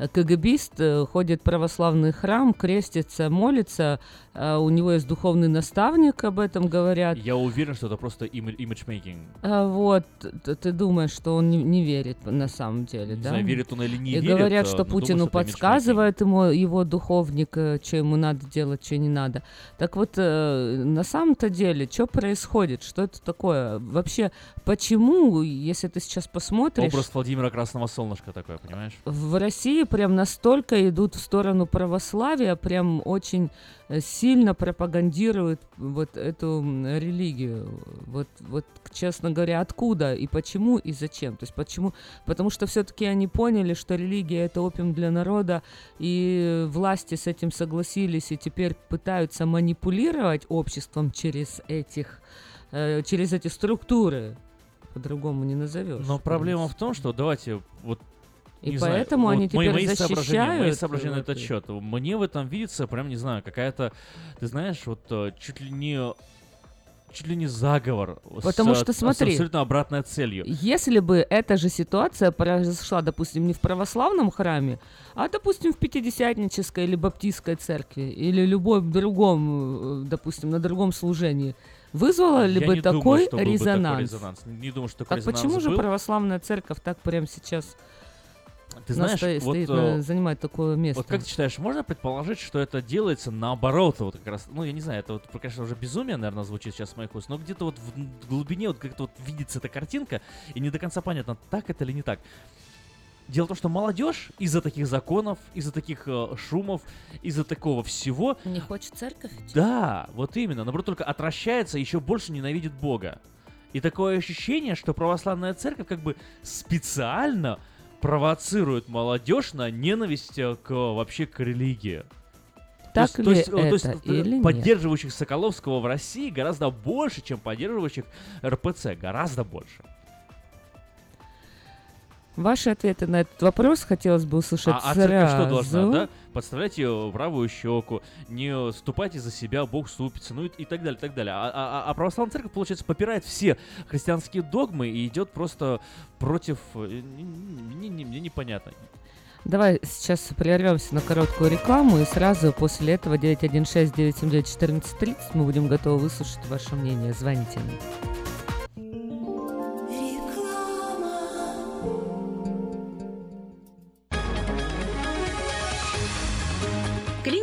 КГБист э, ходит в православный храм, крестится, молится, а у него есть духовный наставник, об этом говорят. Я уверен, что это просто имиджмейкинг. А вот, ты думаешь, что он не, не верит на самом деле, не да? знаю, верит он или не И верит. говорят, что Путину думаю, что подсказывает ему его духовник, э, что ему надо делать, что не надо. Так вот, на самом-то деле, что происходит? Что это такое? Вообще, почему если ты сейчас посмотришь... Образ Владимира Красного Солнышка такой, понимаешь? В России прям настолько идут в сторону православия, прям очень э, сильно пропагандируют вот эту религию. Вот, вот, честно говоря, откуда и почему и зачем? То есть почему? Потому что все-таки они поняли, что религия это опиум для народа, и власти с этим согласились, и теперь пытаются манипулировать обществом через этих э, через эти структуры по-другому не назовешь. Но проблема в том, что давайте вот и не поэтому знаю, они вот теперь мои, защищают. Соображения, мои соображения на этот счет. Мне в этом видится, прям не знаю, какая-то, ты знаешь, вот э, чуть ли не чуть ли не заговор. Потому с, что, смотри, с абсолютно обратной целью. Если бы эта же ситуация произошла, допустим, не в православном храме, а, допустим, в Пятидесятнической или Баптистской церкви, или любом другом, э, допустим, на другом служении, вызвало ли Я бы такой думаю, резонанс? Такой резонанс? Не думаю, что такой так резонанс почему был. же православная церковь так прямо сейчас ты знаешь, стоит, вот, стоит на, занимать такое место. Вот как ты считаешь, можно предположить, что это делается наоборот, вот как раз, ну я не знаю, это вот, конечно, уже безумие, наверное, звучит сейчас с моих уст, но где-то вот в глубине вот как-то вот видится эта картинка, и не до конца понятно, так это или не так. Дело в том, что молодежь из-за таких законов, из-за таких э, шумов, из-за такого всего... Не хочет церковь Да, вот именно. Наоборот, только отращается, еще больше ненавидит Бога. И такое ощущение, что православная церковь как бы специально провоцирует молодежь на ненависть э, к вообще к религии. Так то ли есть, это то есть, или поддерживающих нет? Соколовского в России гораздо больше, чем поддерживающих РПЦ. Гораздо больше. Ваши ответы на этот вопрос хотелось бы услышать а, сразу. А что должна, да? Подставляйте правую щеку, не ступайте за себя, Бог ступится, ну и, и так далее, и так далее. А, а, а православная церковь, получается, попирает все христианские догмы и идет просто против... Мне, мне, мне непонятно. Давай сейчас прервемся на короткую рекламу и сразу после этого 916-979-1430 мы будем готовы выслушать ваше мнение. Звоните нам. Green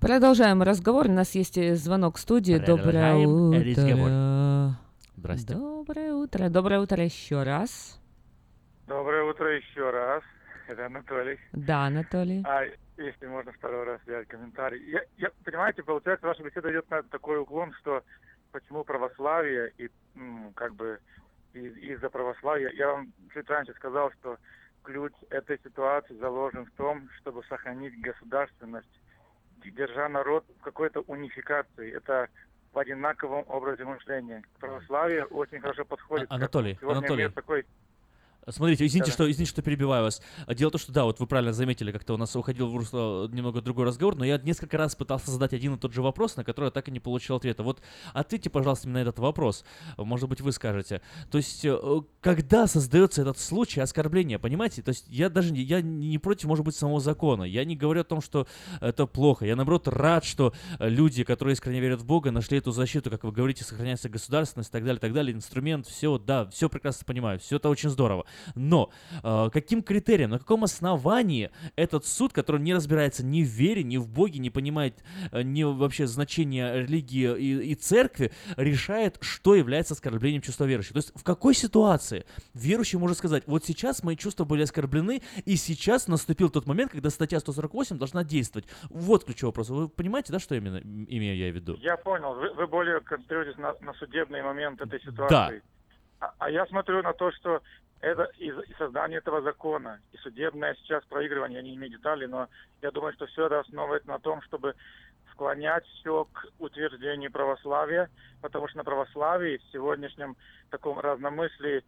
Продолжаем разговор. У нас есть э, звонок в студии. Доброе утро. Здрасте. Доброе утро. Доброе утро еще раз. Доброе утро еще раз. Это Анатолий. Да, Анатолий. А если можно второй раз взять комментарий. Я, я, понимаете, получается, ваша беседа идет на такой уклон, что почему православие и ну, как бы из- за православия. Я вам чуть раньше сказал, что ключ этой ситуации заложен в том, чтобы сохранить государственность держа народ в какой-то унификации. Это в одинаковом образе мышления. Православие очень хорошо подходит. А, Анатолий, Анатолий. такой Смотрите, извините, что, извините, что перебиваю вас. Дело в том, что да, вот вы правильно заметили, как-то у нас уходил в русло немного другой разговор, но я несколько раз пытался задать один и тот же вопрос, на который я так и не получил ответа. Вот ответьте, пожалуйста, на этот вопрос. Может быть, вы скажете. То есть, э, когда создается этот случай оскорбления, понимаете? То есть, я даже я не против, может быть, самого закона. Я не говорю о том, что это плохо. Я, наоборот, рад, что люди, которые искренне верят в Бога, нашли эту защиту, как вы говорите, сохраняется государственность и так далее, так далее, инструмент, все, да, все прекрасно понимаю, все это очень здорово. Но э, каким критерием, на каком основании этот суд, который не разбирается ни в вере, ни в Боге, не понимает э, ни вообще значения религии и, и церкви, решает, что является оскорблением чувства верующих? То есть в какой ситуации верующий может сказать, вот сейчас мои чувства были оскорблены, и сейчас наступил тот момент, когда статья 148 должна действовать. Вот ключевой вопрос. Вы понимаете, да, что именно имею я в виду? Я понял. Вы, вы более концентрируетесь на, на судебный момент этой ситуации. Да. А, а я смотрю на то, что это и, создание этого закона, и судебное сейчас проигрывание, я не имею деталей, но я думаю, что все это основывается на том, чтобы склонять все к утверждению православия, потому что на православии в сегодняшнем таком разномыслии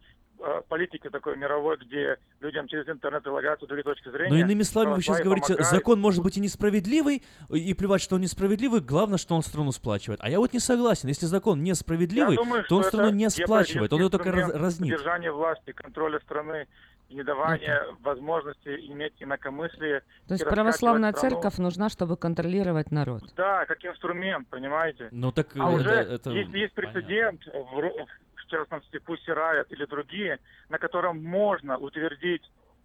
политики такой мировой, где людям через интернет предлагаются другие точки зрения. Но иными словами, вы сейчас говорите, помогает. закон может быть и несправедливый, и плевать, что он несправедливый, главное, что он страну сплачивает. А я вот не согласен. Если закон несправедливый, думаю, то он страну не сплачивает, он ее только раз, разнит. Держание власти, контроля страны, не давание Это... возможности иметь инакомыслие. То есть православная страну. церковь нужна, чтобы контролировать народ? Да, как инструмент, понимаете? Ну так а это, уже это... есть, есть прецедент в, частности Пусси Райот или другие, на котором можно утвердить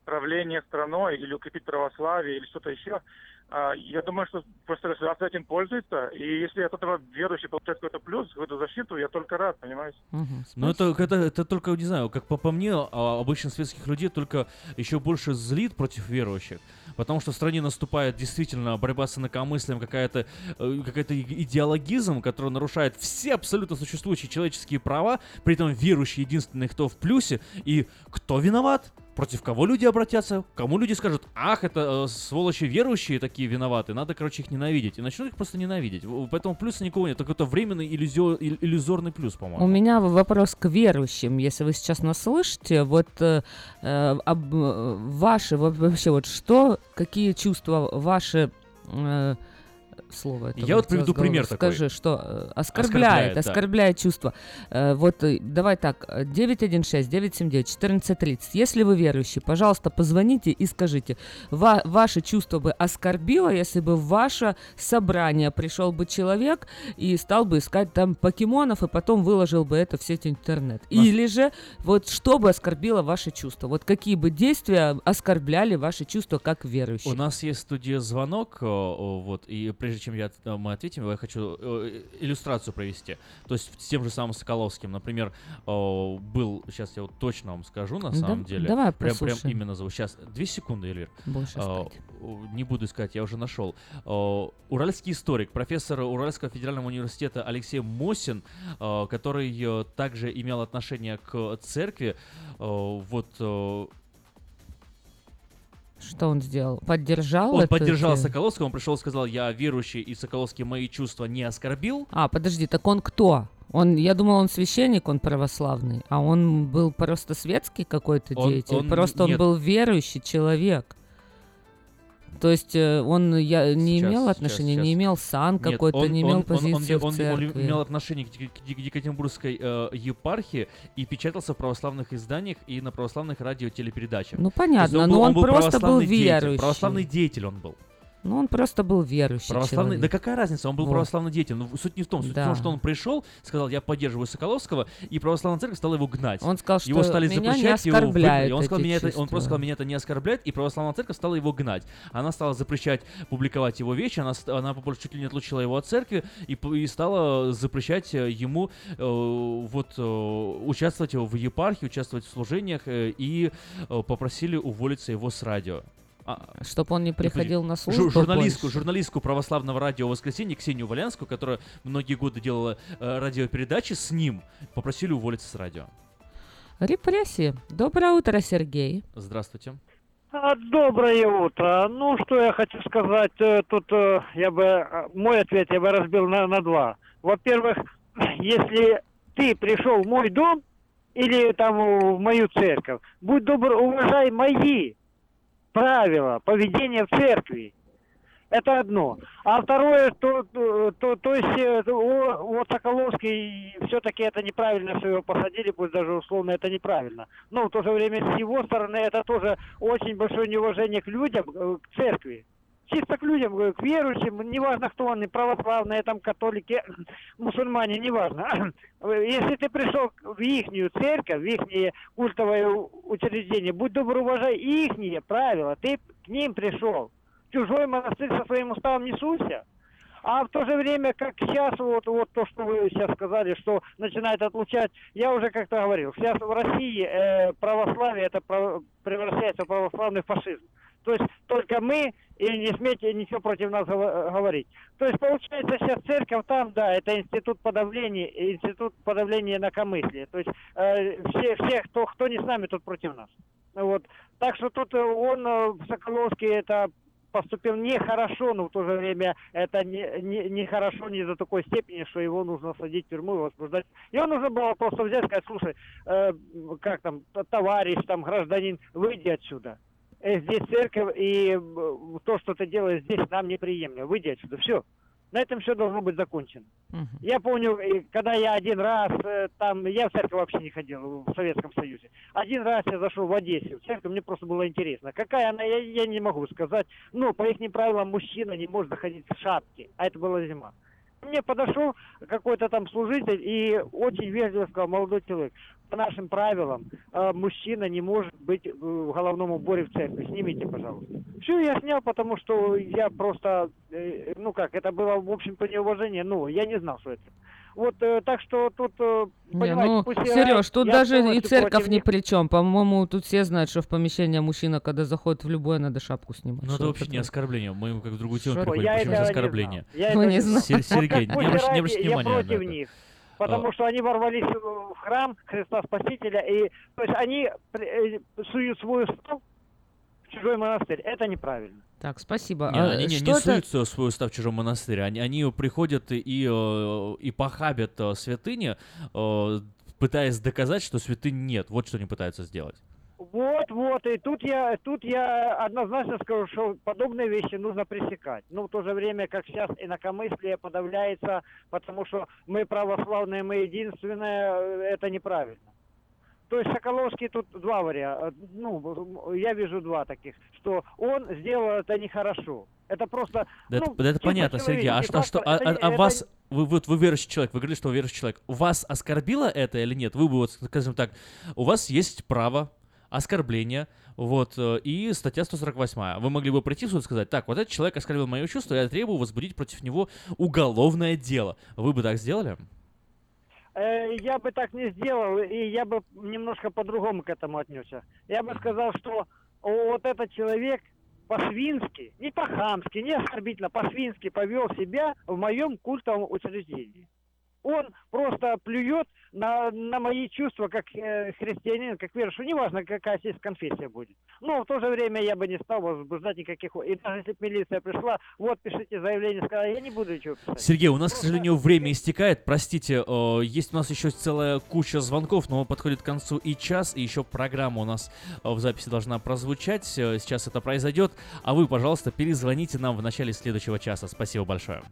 правление страной или укрепить православие или что-то еще, а, я думаю, что просто государство этим пользуется, и если от этого верующий получает какой-то плюс, какую-то защиту, я только рад, понимаете? Угу, ну это, это, это только, не знаю, как по, по мне, а обычно светских людей только еще больше злит против верующих, потому что в стране наступает действительно борьба с инакомыслием, какая-то э, какая-то идеологизм, который нарушает все абсолютно существующие человеческие права, при этом верующий единственный, кто в плюсе, и кто виноват? Против кого люди обратятся, кому люди скажут, ах, это э, сволочи верующие такие виноваты, надо, короче, их ненавидеть. И начнут их просто ненавидеть. Поэтому плюса никого нет, только это временный иллюзио, иллюзорный плюс, по-моему. У меня вопрос к верующим, если вы сейчас нас слышите, вот э, э об, э, ваши, вообще, вот что, какие чувства ваши... Э, слово. Я вот приведу пример такой. Скажи, что э, оскорбляет, оскорбляет, да. оскорбляет чувство. Э, вот э, давай так, 916-979-1430. Если вы верующий, пожалуйста, позвоните и скажите, ва- ваше чувство бы оскорбило, если бы в ваше собрание пришел бы человек и стал бы искать там покемонов, и потом выложил бы это в сеть интернет. Нас... Или же, вот что бы оскорбило ваше чувство? Вот какие бы действия оскорбляли ваши чувства как верующий? У нас есть студия звонок, вот, и прежде прежде чем я, э, мы ответим, я хочу э, иллюстрацию провести. То есть с тем же самым Соколовским, например, был, сейчас я вот точно вам скажу, на самом да, деле. Давай прям, прям именно зову. Сейчас, две секунды, Эльвир. Больше Не буду искать, я уже нашел. Уральский историк, профессор Уральского федерального университета Алексей Мосин, который э, также имел отношение к церкви, вот что он сделал? Поддержал Он это поддержал ты? Соколовского, он пришел и сказал, я верующий, и Соколовский мои чувства не оскорбил. А, подожди, так он кто? Он, я думал, он священник, он православный, а он был просто светский какой-то деятель, он, просто нет. он был верующий человек. То есть э, он я, не сейчас, имел отношения, сейчас, не имел сан какой-то, не имел он, позиции он, он, в церкви. Он, он имел отношение к, к, к Екатеринбургской э, епархии и печатался в православных изданиях и на православных радиотелепередачах. Ну понятно, он но он, он просто был верующий. Деятель, православный деятель он был. Ну, он просто был верующий православный, человек. Да какая разница, он был вот. православный деятель. Но суть не в том, суть да. в том, что он пришел, сказал, я поддерживаю Соколовского, и православная церковь стала его гнать. Он сказал, что его стали меня запрещать, не оскорбляет его он, сказал, меня это, он просто сказал, меня это не оскорбляет, и православная церковь стала его гнать. Она стала запрещать публиковать его вещи, она, она чуть ли не отлучила его от церкви, и, и стала запрещать э, ему э, вот э, участвовать в епархии, участвовать в служениях, э, и э, попросили уволиться его с радио. А, Чтобы он не приходил на службу журналистку, больше. журналистку православного радио «Воскресенье» Ксению Валянскую, которая многие годы делала э, радиопередачи с ним, попросили уволиться с радио. Репрессии. Доброе утро, Сергей. Здравствуйте. А, доброе утро. Ну, что я хочу сказать. Э, тут э, я бы... Э, мой ответ я бы разбил на, на два. Во-первых, если ты пришел в мой дом или там в мою церковь, будь добр, уважай мои правила поведения в церкви. Это одно. А второе, то, то, то есть э, вот Соколовский все-таки это неправильно, что его посадили, пусть даже условно это неправильно. Но в то же время с его стороны это тоже очень большое неуважение к людям, э, к церкви. Чисто к людям, э, к верующим, неважно кто они, православные, там, католики, мусульмане, неважно. Если ты пришел в ихнюю церковь, в ихнее культовое учреждение, будь добр, уважай ихние правила, ты к ним пришел чужой монастырь со своим уставом не суйся. А в то же время, как сейчас, вот, вот то, что вы сейчас сказали, что начинает отлучать, я уже как-то говорил, сейчас в России э, православие это право, превращается в православный фашизм. То есть только мы и не смейте ничего против нас говорить. То есть получается сейчас церковь там, да, это институт подавления, институт подавления инакомыслия. То есть э, все, все кто, кто не с нами, тот против нас. Вот. Так что тут э, он, э, Соколовский, это поступил нехорошо, но в то же время это не, не, не хорошо не до такой степени, что его нужно садить в тюрьму и возбуждать. Его нужно было просто взять и сказать, слушай, э, как там, товарищ, там, гражданин, выйди отсюда. Э, здесь церковь, и то, что ты делаешь здесь, нам неприемлемо. Выйди отсюда. Все на этом все должно быть закончено. Угу. Я помню, когда я один раз, э, там, я в церковь вообще не ходил в Советском Союзе. Один раз я зашел в Одессе, в церковь, мне просто было интересно. Какая она, я, я не могу сказать. Ну, по их правилам, мужчина не может заходить в шапке, а это была зима. Мне подошел какой-то там служитель и очень вежливо сказал, молодой человек, по нашим правилам э, мужчина не может быть в головном уборе в церкви. Снимите, пожалуйста. Все, я снял, потому что я просто, э, ну как, это было, в общем-то, неуважение. Ну, я не знал, что это. Вот э, так что тут, э, не, ну, Сереж, тут даже и церковь ни при чем. По-моему, тут все знают, что в помещение мужчина, когда заходит в любое, надо шапку снимать. Ну, это вообще не оскорбление. Мы как в другую тему переходим. Почему оскорбление? Мы не знаем. Сергей, не обращайте внимания на это. Них потому а. что они ворвались в храм Христа Спасителя, и то есть они э, суют свой устав в чужой монастырь. Это неправильно. Так, спасибо. Не, а они не, не суют свой устав в чужом монастыре. Они, они приходят и, э, и похабят э, святыни, пытаясь доказать, что святынь нет. Вот что они пытаются сделать. Вот, вот, и тут я, тут я однозначно скажу, что подобные вещи нужно пресекать. Ну, в то же время, как сейчас инакомыслие подавляется, потому что мы православные, мы единственные, э, это неправильно. То есть Соколовский тут два варианта, ну, я вижу два таких, что он сделал это нехорошо. Это просто... Да, ну, это, это понятно, Сергей. А что, что, а, это, а, а это... вас, вы, вот вы верующий человек, вы говорили, что вы верующий человек. Вас оскорбило это или нет? Вы бы, вот, скажем так, у вас есть право оскорбление, вот, э, и статья 148. Вы могли бы прийти в суд и сказать, так, вот этот человек оскорбил мое чувство, я требую возбудить против него уголовное дело. Вы бы так сделали? Э, я бы так не сделал, и я бы немножко по-другому к этому отнесся. Я бы сказал, что вот этот человек по-свински, не по-хамски, не оскорбительно, по-свински повел себя в моем культовом учреждении. Он просто плюет на, на мои чувства как э, христианин, как верующий, неважно, какая здесь конфессия будет. Но в то же время я бы не стал возбуждать никаких... И даже если бы милиция пришла, вот, пишите заявление, сказала, я не буду ничего писать. Сергей, у нас, к сожалению, время истекает, простите, э, есть у нас еще целая куча звонков, но подходит к концу и час, и еще программа у нас э, в записи должна прозвучать, э, сейчас это произойдет, а вы, пожалуйста, перезвоните нам в начале следующего часа. Спасибо большое.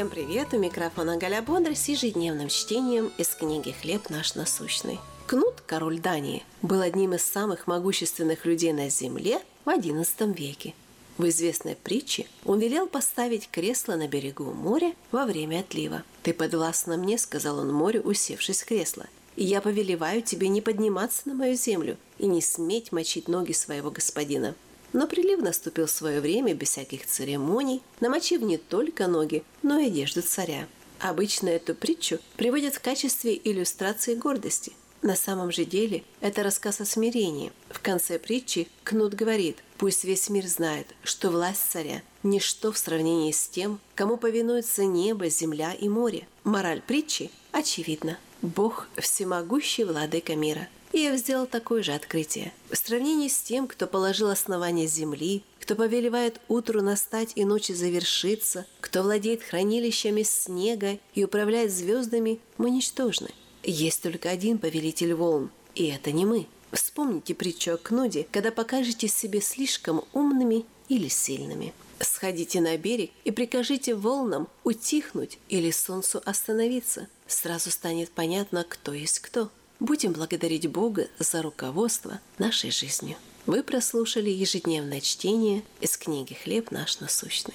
Всем привет! У микрофона Галя Бондарь с ежедневным чтением из книги «Хлеб наш насущный». Кнут, король Дании, был одним из самых могущественных людей на земле в XI веке. В известной притче он велел поставить кресло на берегу моря во время отлива. «Ты подвластна мне», — сказал он морю, усевшись в кресло, «и я повелеваю тебе не подниматься на мою землю и не сметь мочить ноги своего господина». Но прилив наступил в свое время без всяких церемоний, намочив не только ноги, но и одежду царя. Обычно эту притчу приводят в качестве иллюстрации гордости. На самом же деле это рассказ о смирении. В конце притчи Кнут говорит, пусть весь мир знает, что власть царя – ничто в сравнении с тем, кому повинуются небо, земля и море. Мораль притчи очевидна. Бог – всемогущий владыка мира. Иов сделал такое же открытие. В сравнении с тем, кто положил основание земли, кто повелевает утру настать и ночи завершиться, кто владеет хранилищами снега и управляет звездами, мы ничтожны. Есть только один повелитель волн, и это не мы. Вспомните притчу о Кнуде, когда покажете себе слишком умными или сильными. Сходите на берег и прикажите волнам утихнуть или солнцу остановиться. Сразу станет понятно, кто есть кто. Будем благодарить Бога за руководство нашей жизнью. Вы прослушали ежедневное чтение из книги «Хлеб наш насущный».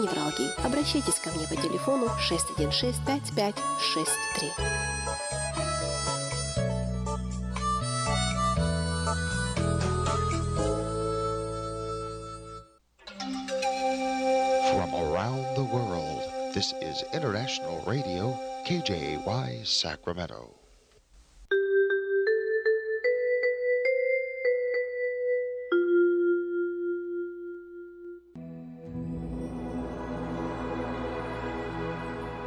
невралгии. Обращайтесь ко мне по телефону 616 5563. From around the world, this is International Radio, KJY Sacramento.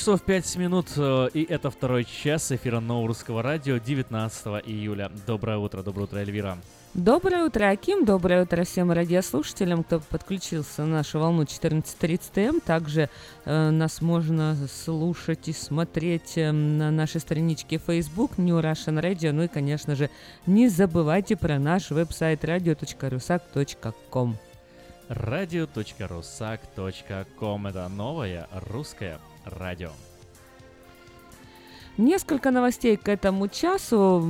Часов 5 минут, э, и это второй час эфира Нового Русского Радио 19 июля. Доброе утро, доброе утро, Эльвира. Доброе утро, Аким. Доброе утро всем радиослушателям, кто подключился на нашу волну 14.30 м. Также э, нас можно слушать и смотреть э, на нашей страничке Facebook New Russian Radio. Ну и, конечно же, не забывайте про наш веб-сайт radio.rusak.com radio.rusak.com Это новое русское радио. Несколько новостей к этому часу.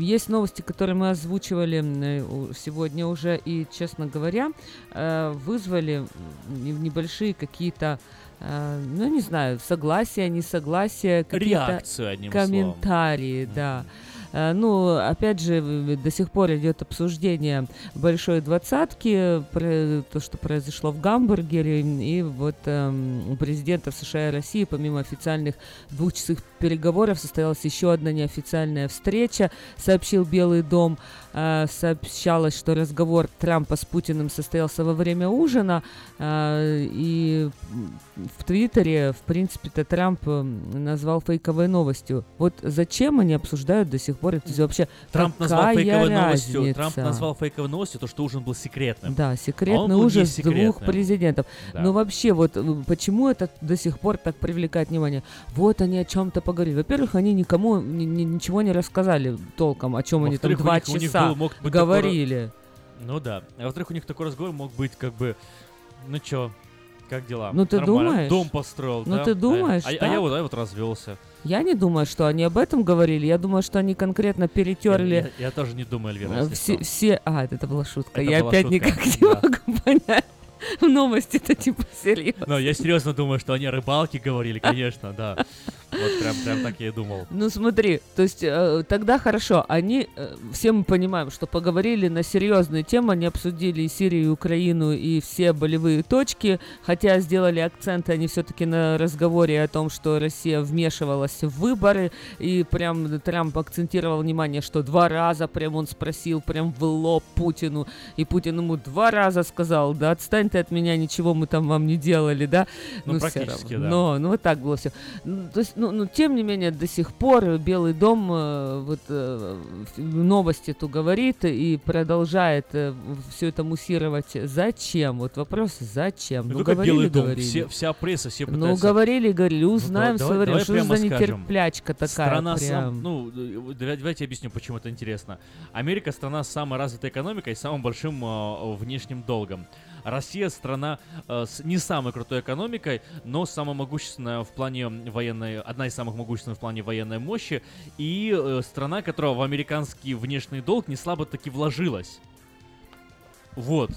Есть новости, которые мы озвучивали э, сегодня уже, и, честно говоря, э, вызвали небольшие какие-то э, ну, не знаю, согласия, несогласия, какие-то Реакцию, одним комментарии, словом. да. Mm-hmm. Э, ну, опять же, до сих пор идет обсуждение большой двадцатки, то, что произошло в Гамбургере, и вот эм, президентов США и России, помимо официальных двухчасовых переговоров, состоялась еще одна неофициальная встреча, сообщил Белый дом. Э, сообщалось, что разговор Трампа с Путиным состоялся во время ужина, э, и в Твиттере, в принципе-то, Трамп назвал фейковой новостью. Вот зачем они обсуждают до сих пор это вообще Трамп назвал фейковой новостью. Трамп назвал фейковой новостью то, что ужин был секретным. Да, секретный а ужин двух президентов. Да. Но вообще, вот почему это до сих пор так привлекает внимание? Вот они о чем-то поговорили. Во-первых, они никому ни, ни, ничего не рассказали толком, о чем они там два часа мог быть говорили. Такой... Ну да. А во-вторых, у них такой разговор мог быть как бы, ну чё, как дела? Ну ты Нормально. думаешь? Дом построил, ну, да? ты думаешь, а, а, а я вот, а я вот развелся. Я не думаю, что они об этом говорили. Я думаю, что они конкретно перетерли. Я, я, я тоже не думаю, Эльвира. Все, все. А, это была шутка. Это я была опять шутка. никак не Да. могу понять. В новости-то типа серьезно. Но я серьезно думаю, что они о рыбалке говорили, конечно, да. Вот прям, прям так я и думал. Ну смотри, то есть э, тогда хорошо, они, э, все мы понимаем, что поговорили на серьезные темы, они обсудили и Сирию, и Украину, и все болевые точки, хотя сделали акценты они все-таки на разговоре о том, что Россия вмешивалась в выборы, и прям Трамп акцентировал внимание, что два раза прям он спросил прям в лоб Путину, и Путин ему два раза сказал, да отстань ты от меня, ничего мы там вам не делали, да? Ну, всё практически, да. Но, ну вот так было все. То есть, ну, ну, тем не менее, до сих пор Белый дом э, вот э, новости ту говорит и продолжает все это муссировать. Зачем? Вот вопрос, зачем? Ну, Ну, говорили, Белый дом, говорили. все, вся пресса, все Ну, пытаются... говорили, говорили, Ну, узнаем давай- свое время. давай Что за нетерплячка такая Страна прям? сам, ну, э, давай- давайте объясню, почему это интересно. Америка страна с самой развитой экономикой и самым большим э, внешним долгом. Россия страна э, с не самой крутой экономикой, но самая могущественная в плане военной, одна из самых могущественных в плане военной мощи, и э, страна, которая в американский внешний долг не слабо таки вложилась. Вот.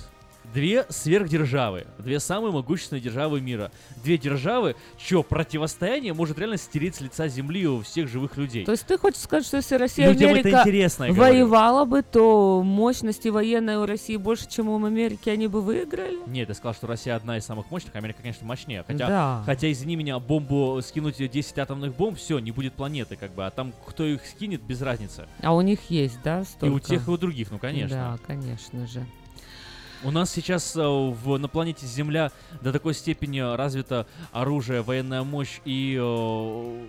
Две сверхдержавы, две самые могущественные державы мира. Две державы, чье противостояние может реально стереть с лица земли у всех живых людей. То есть ты хочешь сказать, что если Россия и Америка интересно, говорю. воевала бы, то мощности военной у России больше, чем у Америки, они бы выиграли? Нет, я сказал, что Россия одна из самых мощных, Америка, конечно, мощнее. Хотя, Да. хотя извини меня, бомбу скинуть 10 атомных бомб, все, не будет планеты, как бы. А там кто их скинет, без разницы. А у них есть, да, столько? И у тех, и у других, ну конечно. Да, конечно же. У нас сейчас э, в, на планете Земля до такой степени развито оружие, военная мощь и э,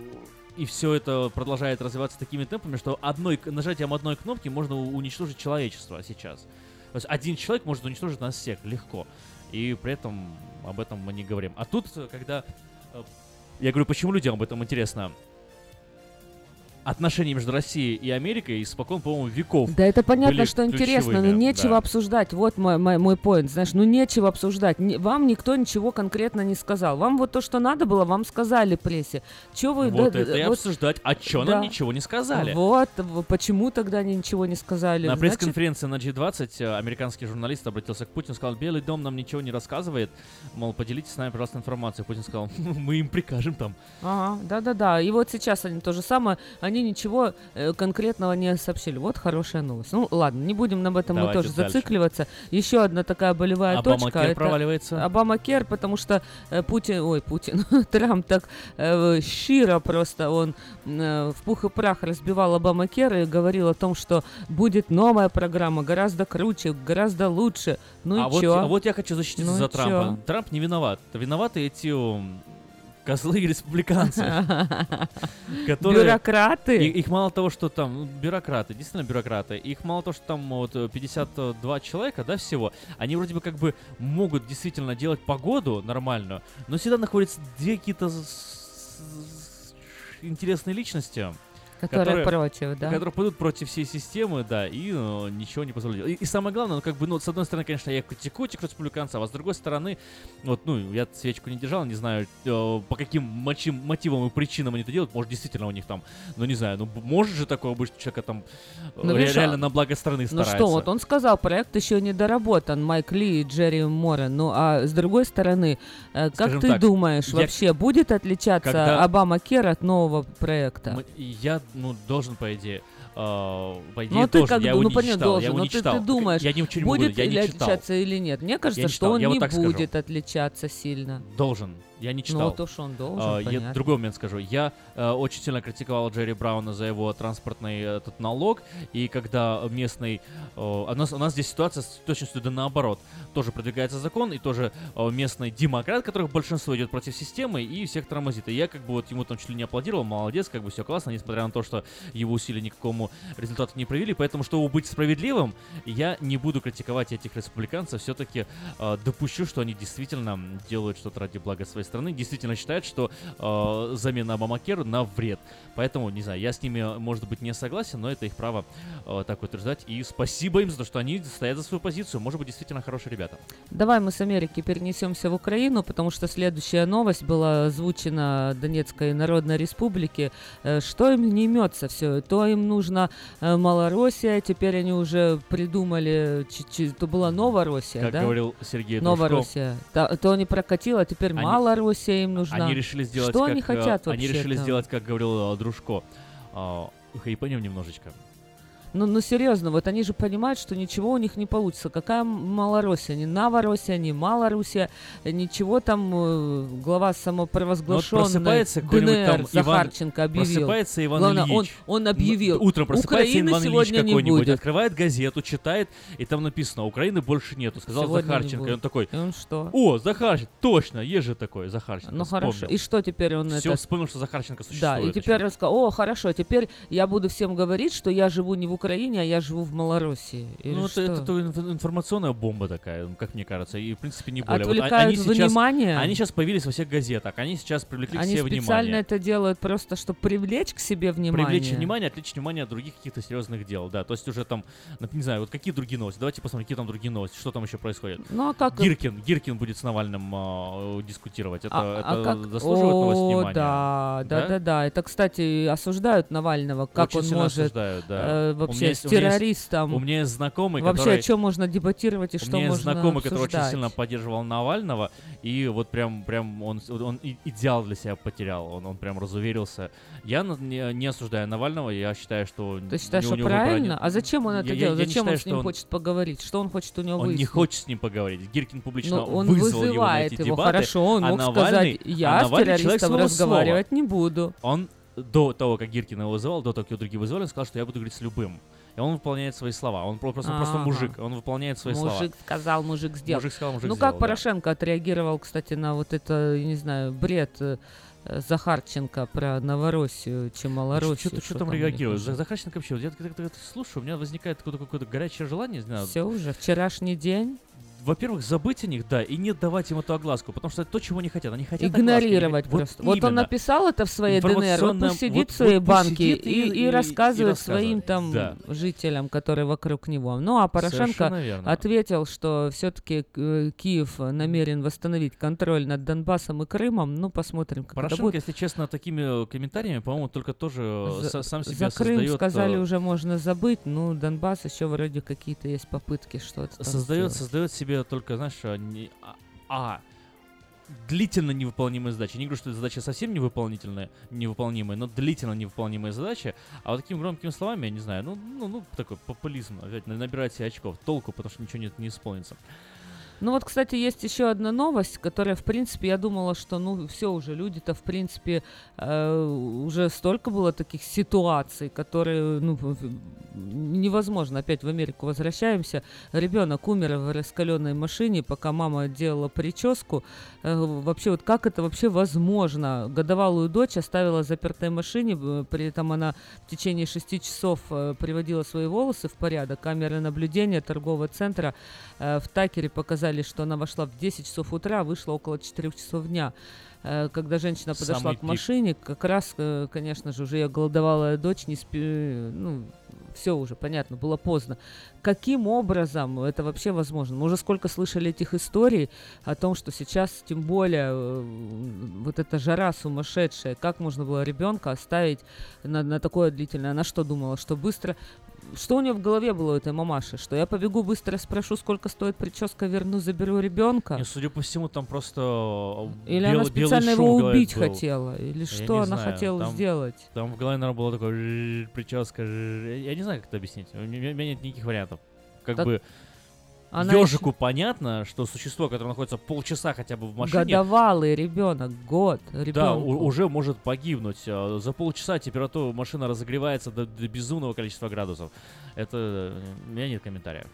и все это продолжает развиваться такими темпами, что одной нажатием одной кнопки можно уничтожить человечество сейчас. То есть один человек может уничтожить нас всех легко. И при этом об этом мы не говорим. А тут, э, когда я говорю, почему людям об этом интересно? Отношения между Россией и Америкой испокон, по-моему, веков. Да это понятно, что интересно, но нечего да. обсуждать. Вот мой, мой, мой point, знаешь, ну нечего обсуждать. Не- вам никто ничего конкретно не сказал. Вам вот то, что надо было, вам сказали прессе. Че вы... Вот да- это и вот- обсуждать. А чё да. нам ничего не сказали? Вот, почему тогда они ничего не сказали? На Значит, пресс-конференции на G20 э, американский журналист обратился к Путину, сказал, Белый дом нам ничего не рассказывает, мол, поделитесь с нами, пожалуйста, информацией. Путин сказал, мы им прикажем там. Ага, да-да-да. И вот сейчас они то же самое. Они ничего э, конкретного не сообщили. Вот хорошая новость. Ну ладно, не будем об этом мы Давайте тоже дальше. зацикливаться. Еще одна такая болевая Обама точка. Кер это проваливается. Обама Кер, потому что э, Путин, ой, Путин, Трамп так э, щиро просто он э, в пух и прах разбивал Обама Кер и говорил о том, что будет новая программа, гораздо круче, гораздо лучше. Ну а, и вот, чё? а вот я хочу защититься Ну за Трампа. чё? Трамп не виноват. Виноваты эти, козлы и республиканцы. Бюрократы? Их мало того, что там, ну, бюрократы, действительно бюрократы, их мало того, что там вот 52 человека, да, всего, они вроде бы как бы могут действительно делать погоду нормальную, но всегда находятся две какие-то интересные личности, Которые, которые против, да? Которые пойдут против всей системы, да, и ну, ничего не позволят. И, и самое главное, ну, как бы, ну, с одной стороны, конечно, я критикую этих республиканцев, а с другой стороны, вот, ну, я свечку не держал, не знаю, э, по каким мотив, мотивам и причинам они это делают. Может, действительно у них там, ну, не знаю, ну, может же такое быть, что человека там э, ну, ре- реально на благо страны старается. Ну что, вот он сказал, проект еще не доработан, Майк Ли и Джерри Моррен. Ну, а с другой стороны, э, как Скажем ты так, думаешь, я... вообще будет отличаться когда... Обама Кер от нового проекта? Я ну, должен, по идее. Uh, по идее, но ты должен. как, я ну, не понятно, читал, должен, я но не ты, читал. ты думаешь, я не будет я не отличаться или нет? Мне кажется, что он я не вот будет скажу. отличаться сильно. Должен. Я не читал. Ну, то, что он должен, uh, Я другой момент скажу. Я uh, очень сильно критиковал Джерри Брауна за его транспортный этот налог, и когда местный... Uh, у, нас, у нас здесь ситуация с точностью да наоборот. Тоже продвигается закон, и тоже uh, местный демократ, которых большинство идет против системы, и всех тормозит. И я как бы вот ему там чуть ли не аплодировал, молодец, как бы все классно, несмотря на то, что его усилия никакому результату не привели. Поэтому, чтобы быть справедливым, я не буду критиковать этих республиканцев, все-таки uh, допущу, что они действительно делают что-то ради блага своей страны действительно считают, что э, замена Обамакеру на вред. Поэтому, не знаю, я с ними, может быть, не согласен, но это их право э, так утверждать. И спасибо им за то, что они стоят за свою позицию. Может быть, действительно хорошие ребята. Давай мы с Америки перенесемся в Украину, потому что следующая новость была озвучена Донецкой Народной Республике. Э, что им не имется все? То им нужно э, Малороссия, теперь они уже придумали, то была Новороссия, как да? говорил Сергей Новороссия. То, то не прокатило, теперь они... Малороссия им нужна. Они решили сделать, Что как, они хотят Они решили сделать, как говорил э, Дружко, э, хайпанем немножечко. Ну, ну серьезно, вот они же понимают, что ничего у них не получится. Какая Малороссия? Ни Новороссия, ни Малороссия, ничего там э, глава самопровозглашенной ну, вот ДНР там Захарченко Иван, объявил. Просыпается Иван Главное, Ильич. Он, он объявил. Ну, утром просыпается Украины Иван сегодня Ильич какой-нибудь, будет. открывает газету, читает, и там написано, Украины больше нету, сказал сегодня Захарченко. И он такой, и он что? о, Захарченко, точно, есть же такой Захарченко. Ну вспомнил. хорошо, и что теперь он Все это... вспомнил, что Захарченко существует. Да, и теперь рассказал, о, хорошо, теперь я буду всем говорить, что я живу не в Украине, а я живу в Малороссии. Или ну, что? это, это, это информационная бомба такая, как мне кажется, и в принципе не более. Отвлекают вот они сейчас, внимание. Они сейчас появились во всех газетах, они сейчас привлекли они к себе внимание. Они специально это делают просто, чтобы привлечь к себе внимание. Привлечь внимание, отвлечь внимание от других каких-то серьезных дел, да. То есть уже там, не знаю, вот какие другие новости. Давайте посмотрим, какие там другие новости, что там еще происходит. Ну а как? Гиркин, Гиркин будет с Навальным э, дискутировать. Это, а, это а как? заслуживает О, новость внимания. Да, да, да, да, да. Это, кстати, осуждают Навального, как Очень он может осуждают, да. э, вообще с террористом. У меня есть знакомый, вообще который о чем можно дебатировать и что У меня можно знакомый, обсуждать. который очень сильно поддерживал Навального, и вот прям, прям он, он идеал для себя потерял, он, он прям разуверился. Я не, не осуждаю Навального, я считаю, что... Ты считаешь, что правильно? Выбрание... А зачем он это я, делает? Я, зачем считаю, он с ним он... хочет поговорить? Что он хочет у него Он выяснить? не хочет с ним поговорить. Гиркин публично Но он вызвал вызывает его на эти его. дебаты. Хорошо, он а мог Навальный, сказать, я а с террористом разговаривать слова. не буду. Он до того, как Гиркин его вызывал, до того, как его другие вызывали, он сказал, что я буду говорить с любым. И он выполняет свои слова. Он просто, просто мужик, он выполняет свои мужик слова. Мужик сказал, мужик сделал. Мужик сказал, мужик ну сделал, как Порошенко да. отреагировал, кстати, на вот это, я не знаю, бред э, Захарченко про Новороссию, чем Малороссию. Что, что, что там реагирует? Захарченко вообще, я когда слушаю, у меня возникает какое-то, какое-то горячее желание, не знаю. Все уже, вчерашний день во-первых, забыть о них, да, и не давать им эту огласку, потому что это то, чего они хотят. Они хотят Игнорировать огласки. просто. Вот, вот он написал это в своей ДНР, вот пусть сидит вот, в своей вот банке и, и, и, и рассказывает своим там да. жителям, которые вокруг него. Ну, а Порошенко ответил, что все-таки э, Киев намерен восстановить контроль над Донбассом и Крымом. Ну, посмотрим, как Порошенко, это будет. если честно, такими комментариями, по-моему, только тоже за, сам себе За Крым создает... сказали, э, уже можно забыть, ну, Донбасс еще вроде какие-то есть попытки что-то Создает, создает себе только, знаешь, не, а, а длительно невыполнимые задачи. Не говорю, что задача совсем невыполнительная, невыполнимая, но длительно невыполнимые задачи. А вот такими громкими словами, я не знаю, ну, ну, ну такой популизм, опять набирать себе очков, толку, потому что ничего не, не исполнится. Ну вот, кстати, есть еще одна новость, которая, в принципе, я думала, что, ну, все уже, люди-то, в принципе, э, уже столько было таких ситуаций, которые, ну, невозможно. Опять в Америку возвращаемся. Ребенок умер в раскаленной машине, пока мама делала прическу. Э, вообще, вот как это вообще возможно? Годовалую дочь оставила в запертой машине, при этом она в течение шести часов э, приводила свои волосы в порядок. Камеры наблюдения торгового центра э, в Такере показали, что она вошла в 10 часов утра, вышла около 4 часов дня. Э, когда женщина подошла Самый к машине, как раз, э, конечно же, уже ее голодовалая дочь, не спи, ну, все уже понятно, было поздно. Каким образом это вообще возможно? Мы уже сколько слышали этих историй о том, что сейчас, тем более, э, вот эта жара сумасшедшая, как можно было ребенка оставить на, на такое длительное? Она что думала, что быстро что у нее в голове было у этой мамаши? Что я побегу быстро спрошу, сколько стоит прическа, верну, заберу ребенка? И, судя по всему, там просто э, Или бел, она специально его убить был. хотела? Или что я она знаю. хотела там, сделать? Там в голове, наверное, было такое прическа. Я не знаю, как это объяснить. У меня нет никаких вариантов. Как так... бы она Ежику еще... понятно, что существо, которое находится полчаса хотя бы в машине... Годовалый ребенок, год ребенку. Да, у- уже может погибнуть. А, за полчаса температура машина разогревается до, до безумного количества градусов. Это... У меня нет комментариев.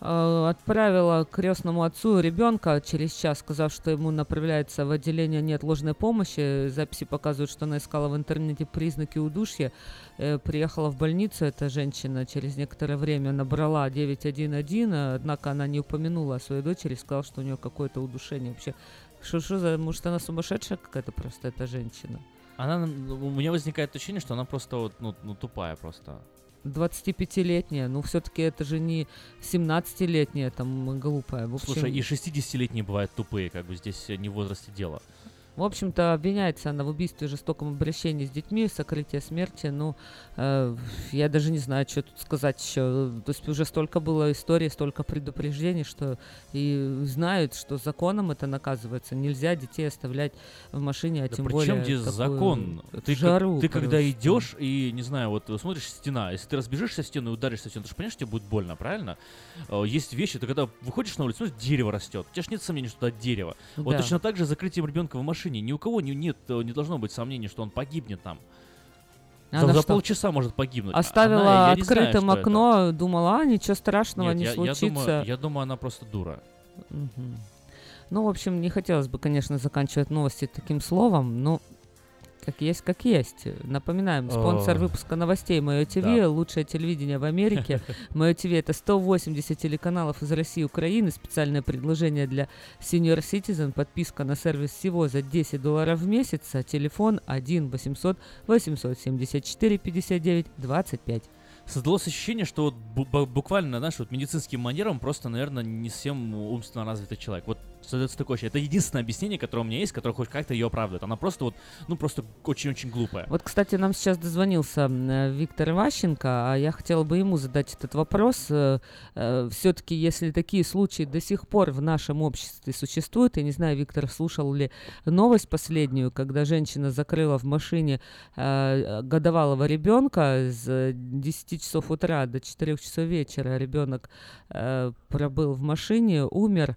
Э, отправила крестному отцу ребенка через час, сказав, что ему направляется в отделение неотложной помощи. Записи показывают, что она искала в интернете признаки удушья. Э, приехала в больницу эта женщина через некоторое время, набрала 911, однако она не упомянула о своей дочери, сказала, что у нее какое-то удушение. Вообще, что, что за... Может, она сумасшедшая какая-то просто, эта женщина? Она... У меня возникает ощущение, что она просто вот, ну, ну тупая просто. 25-летняя, ну все-таки это же не 17-летняя там глупая. В общем... Слушай, и 60-летние бывают тупые, как бы здесь не в возрасте дело. В общем-то, обвиняется она в убийстве жестоком обращении с детьми, сокрытие смерти. Ну, э, я даже не знаю, что тут сказать еще. То есть уже столько было историй, столько предупреждений, что и знают, что законом это наказывается. Нельзя детей оставлять в машине, а да тем более... Причем здесь закон? Ты, жару, ты когда идешь и, не знаю, вот смотришь стена, если ты разбежишься в стену и ударишься в стену, ты же понимаешь, что тебе будет больно, правильно? Э, есть вещи, ты когда выходишь на улицу, смотришь, дерево растет. У тебя же нет сомнений, что это дерево. Да. Вот точно так же закрытием ребенка в машине машине. Ни у кого не, нет, э, не должно быть сомнений, что он погибнет там. Она за, за полчаса может погибнуть. Оставила она, открытым окно, это. думала, а, ничего страшного Нет, не я, случится. Я думаю, я думаю, она просто дура. Угу. Ну, в общем, не хотелось бы, конечно, заканчивать новости таким словом, но как есть, как есть. Напоминаем, спонсор выпуска новостей Мое ТВ, да. лучшее телевидение в Америке. Мое ТВ это 180 телеканалов из России и Украины. Специальное предложение для Senior Citizen. Подписка на сервис всего за 10 долларов в месяц. А телефон 1 800 874 59 25 создалось ощущение, что вот буквально, знаешь, вот медицинским манером просто, наверное, не совсем умственно развитый человек. Вот создается такое ощущение. Это единственное объяснение, которое у меня есть, которое хоть как-то ее оправдывает. Она просто вот, ну, просто очень-очень глупая. Вот, кстати, нам сейчас дозвонился Виктор Иващенко, а я хотела бы ему задать этот вопрос. Э, э, Все-таки, если такие случаи до сих пор в нашем обществе существуют, я не знаю, Виктор слушал ли новость последнюю, когда женщина закрыла в машине э, годовалого ребенка с 10 часов утра до 4 часов вечера ребенок пробыл в машине, умер.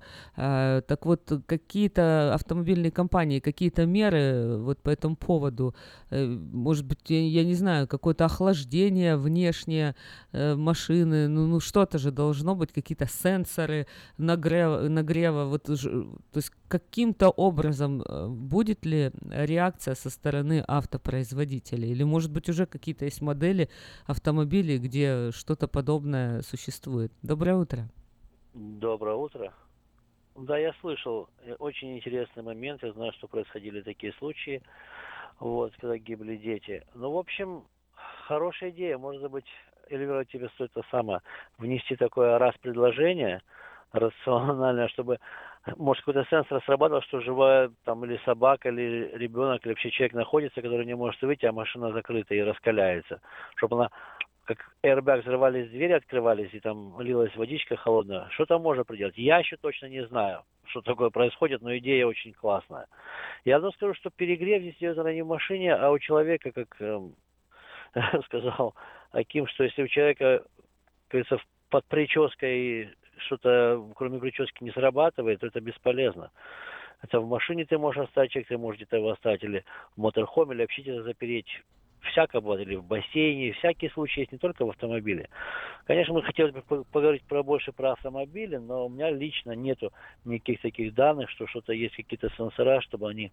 Так вот, какие-то автомобильные компании, какие-то меры э, вот по этому поводу, э, может быть, я, я не знаю, какое-то охлаждение внешнее э, машины, ну, ну что-то же должно быть, какие-то сенсоры нагрева, нагрева вот, то есть каким-то образом будет ли реакция со стороны автопроизводителей? Или, может быть, уже какие-то есть модели автомобилей, где что-то подобное существует? Доброе утро. Доброе утро. Да, я слышал. Э, очень интересный момент. Я знаю, что происходили такие случаи, вот, когда гибли дети. Ну, в общем, хорошая идея. Может быть, Эльвира, тебе стоит то самое, внести такое раз предложение рациональное, чтобы, может, какой-то сенсор срабатывал, что живая там или собака, или ребенок, или вообще человек находится, который не может выйти, а машина закрыта и раскаляется. Чтобы она как airbag взрывались, двери открывались, и там лилась водичка холодная. Что там можно приделать? Я еще точно не знаю, что такое происходит, но идея очень классная. Я одно скажу, что перегрев здесь идет не в машине, а у человека, как эм, сказал Аким, что если у человека, кажется, под прической что-то кроме крючевки не срабатывает, то это бесполезно. Это в машине ты можешь оставить человек, ты можешь где-то его оставить, или в моторхоме, или вообще где-то запереть. Всяко или в бассейне, всякие случаи есть не только в автомобиле. Конечно, мы хотели бы поговорить про больше про автомобили, но у меня лично нету никаких таких данных, что что-то есть какие-то сенсора, чтобы они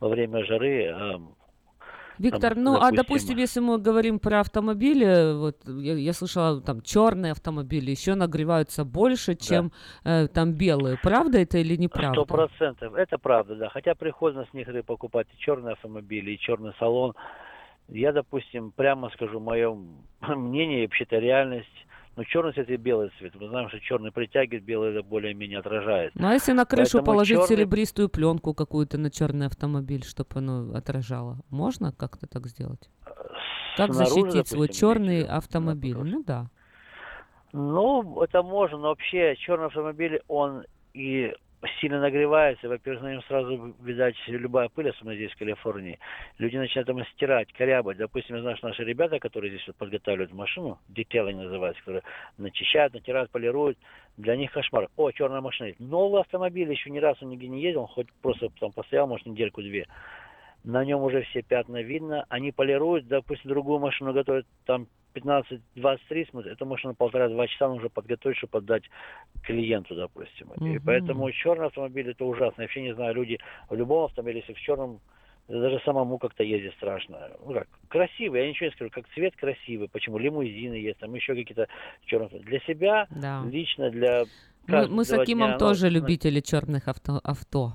во время жары эм, Виктор, там, ну допустим... а допустим, если мы говорим про автомобили, вот я, я слышала, там черные автомобили еще нагреваются больше, чем да. э, там белые. Правда это или неправда? Сто процентов. Это правда, да. Хотя приходится с некоторые покупать и черные автомобили, и черный салон. Я, допустим, прямо скажу, мое мнение, вообще-то реальность, ну, черный цвет и белый цвет. Мы знаем, что черный притягивает, белый это более-менее отражает. Ну, а если на крышу Поэтому положить черный... серебристую пленку какую-то на черный автомобиль, чтобы оно отражало? Можно как-то так сделать? Как Снаружи, защитить допустим, свой черный автомобиль? Ну, да. Ну, это можно, но вообще черный автомобиль, он и сильно нагревается, во-первых, на нем сразу, видать, любая пыль, особенно здесь, в Калифорнии, люди начинают там стирать, корябать. Допустим, я знаю, что наши ребята, которые здесь вот подготавливают машину, детейлинг называется, которые начищают, натирают, полируют, для них кошмар. О, черная машина. Новый автомобиль, еще ни разу нигде не ездил, хоть просто там постоял, может, недельку-две. На нем уже все пятна видно, они полируют, допустим, другую машину готовят там 15-23 смотрит, это можно полтора-два часа нужно подготовить, чтобы отдать клиенту, допустим. Mm-hmm. И поэтому черный автомобиль это ужасно. Я вообще не знаю, люди в любом автомобиле, если в черном, даже самому как-то ездить страшно. Ну как, красивый, я ничего не скажу, как цвет красивый. Почему? Лимузины есть, там еще какие-то черные. Для себя, да. лично, для мы, мы с Акимом дня, тоже ну, любители черных авто. авто.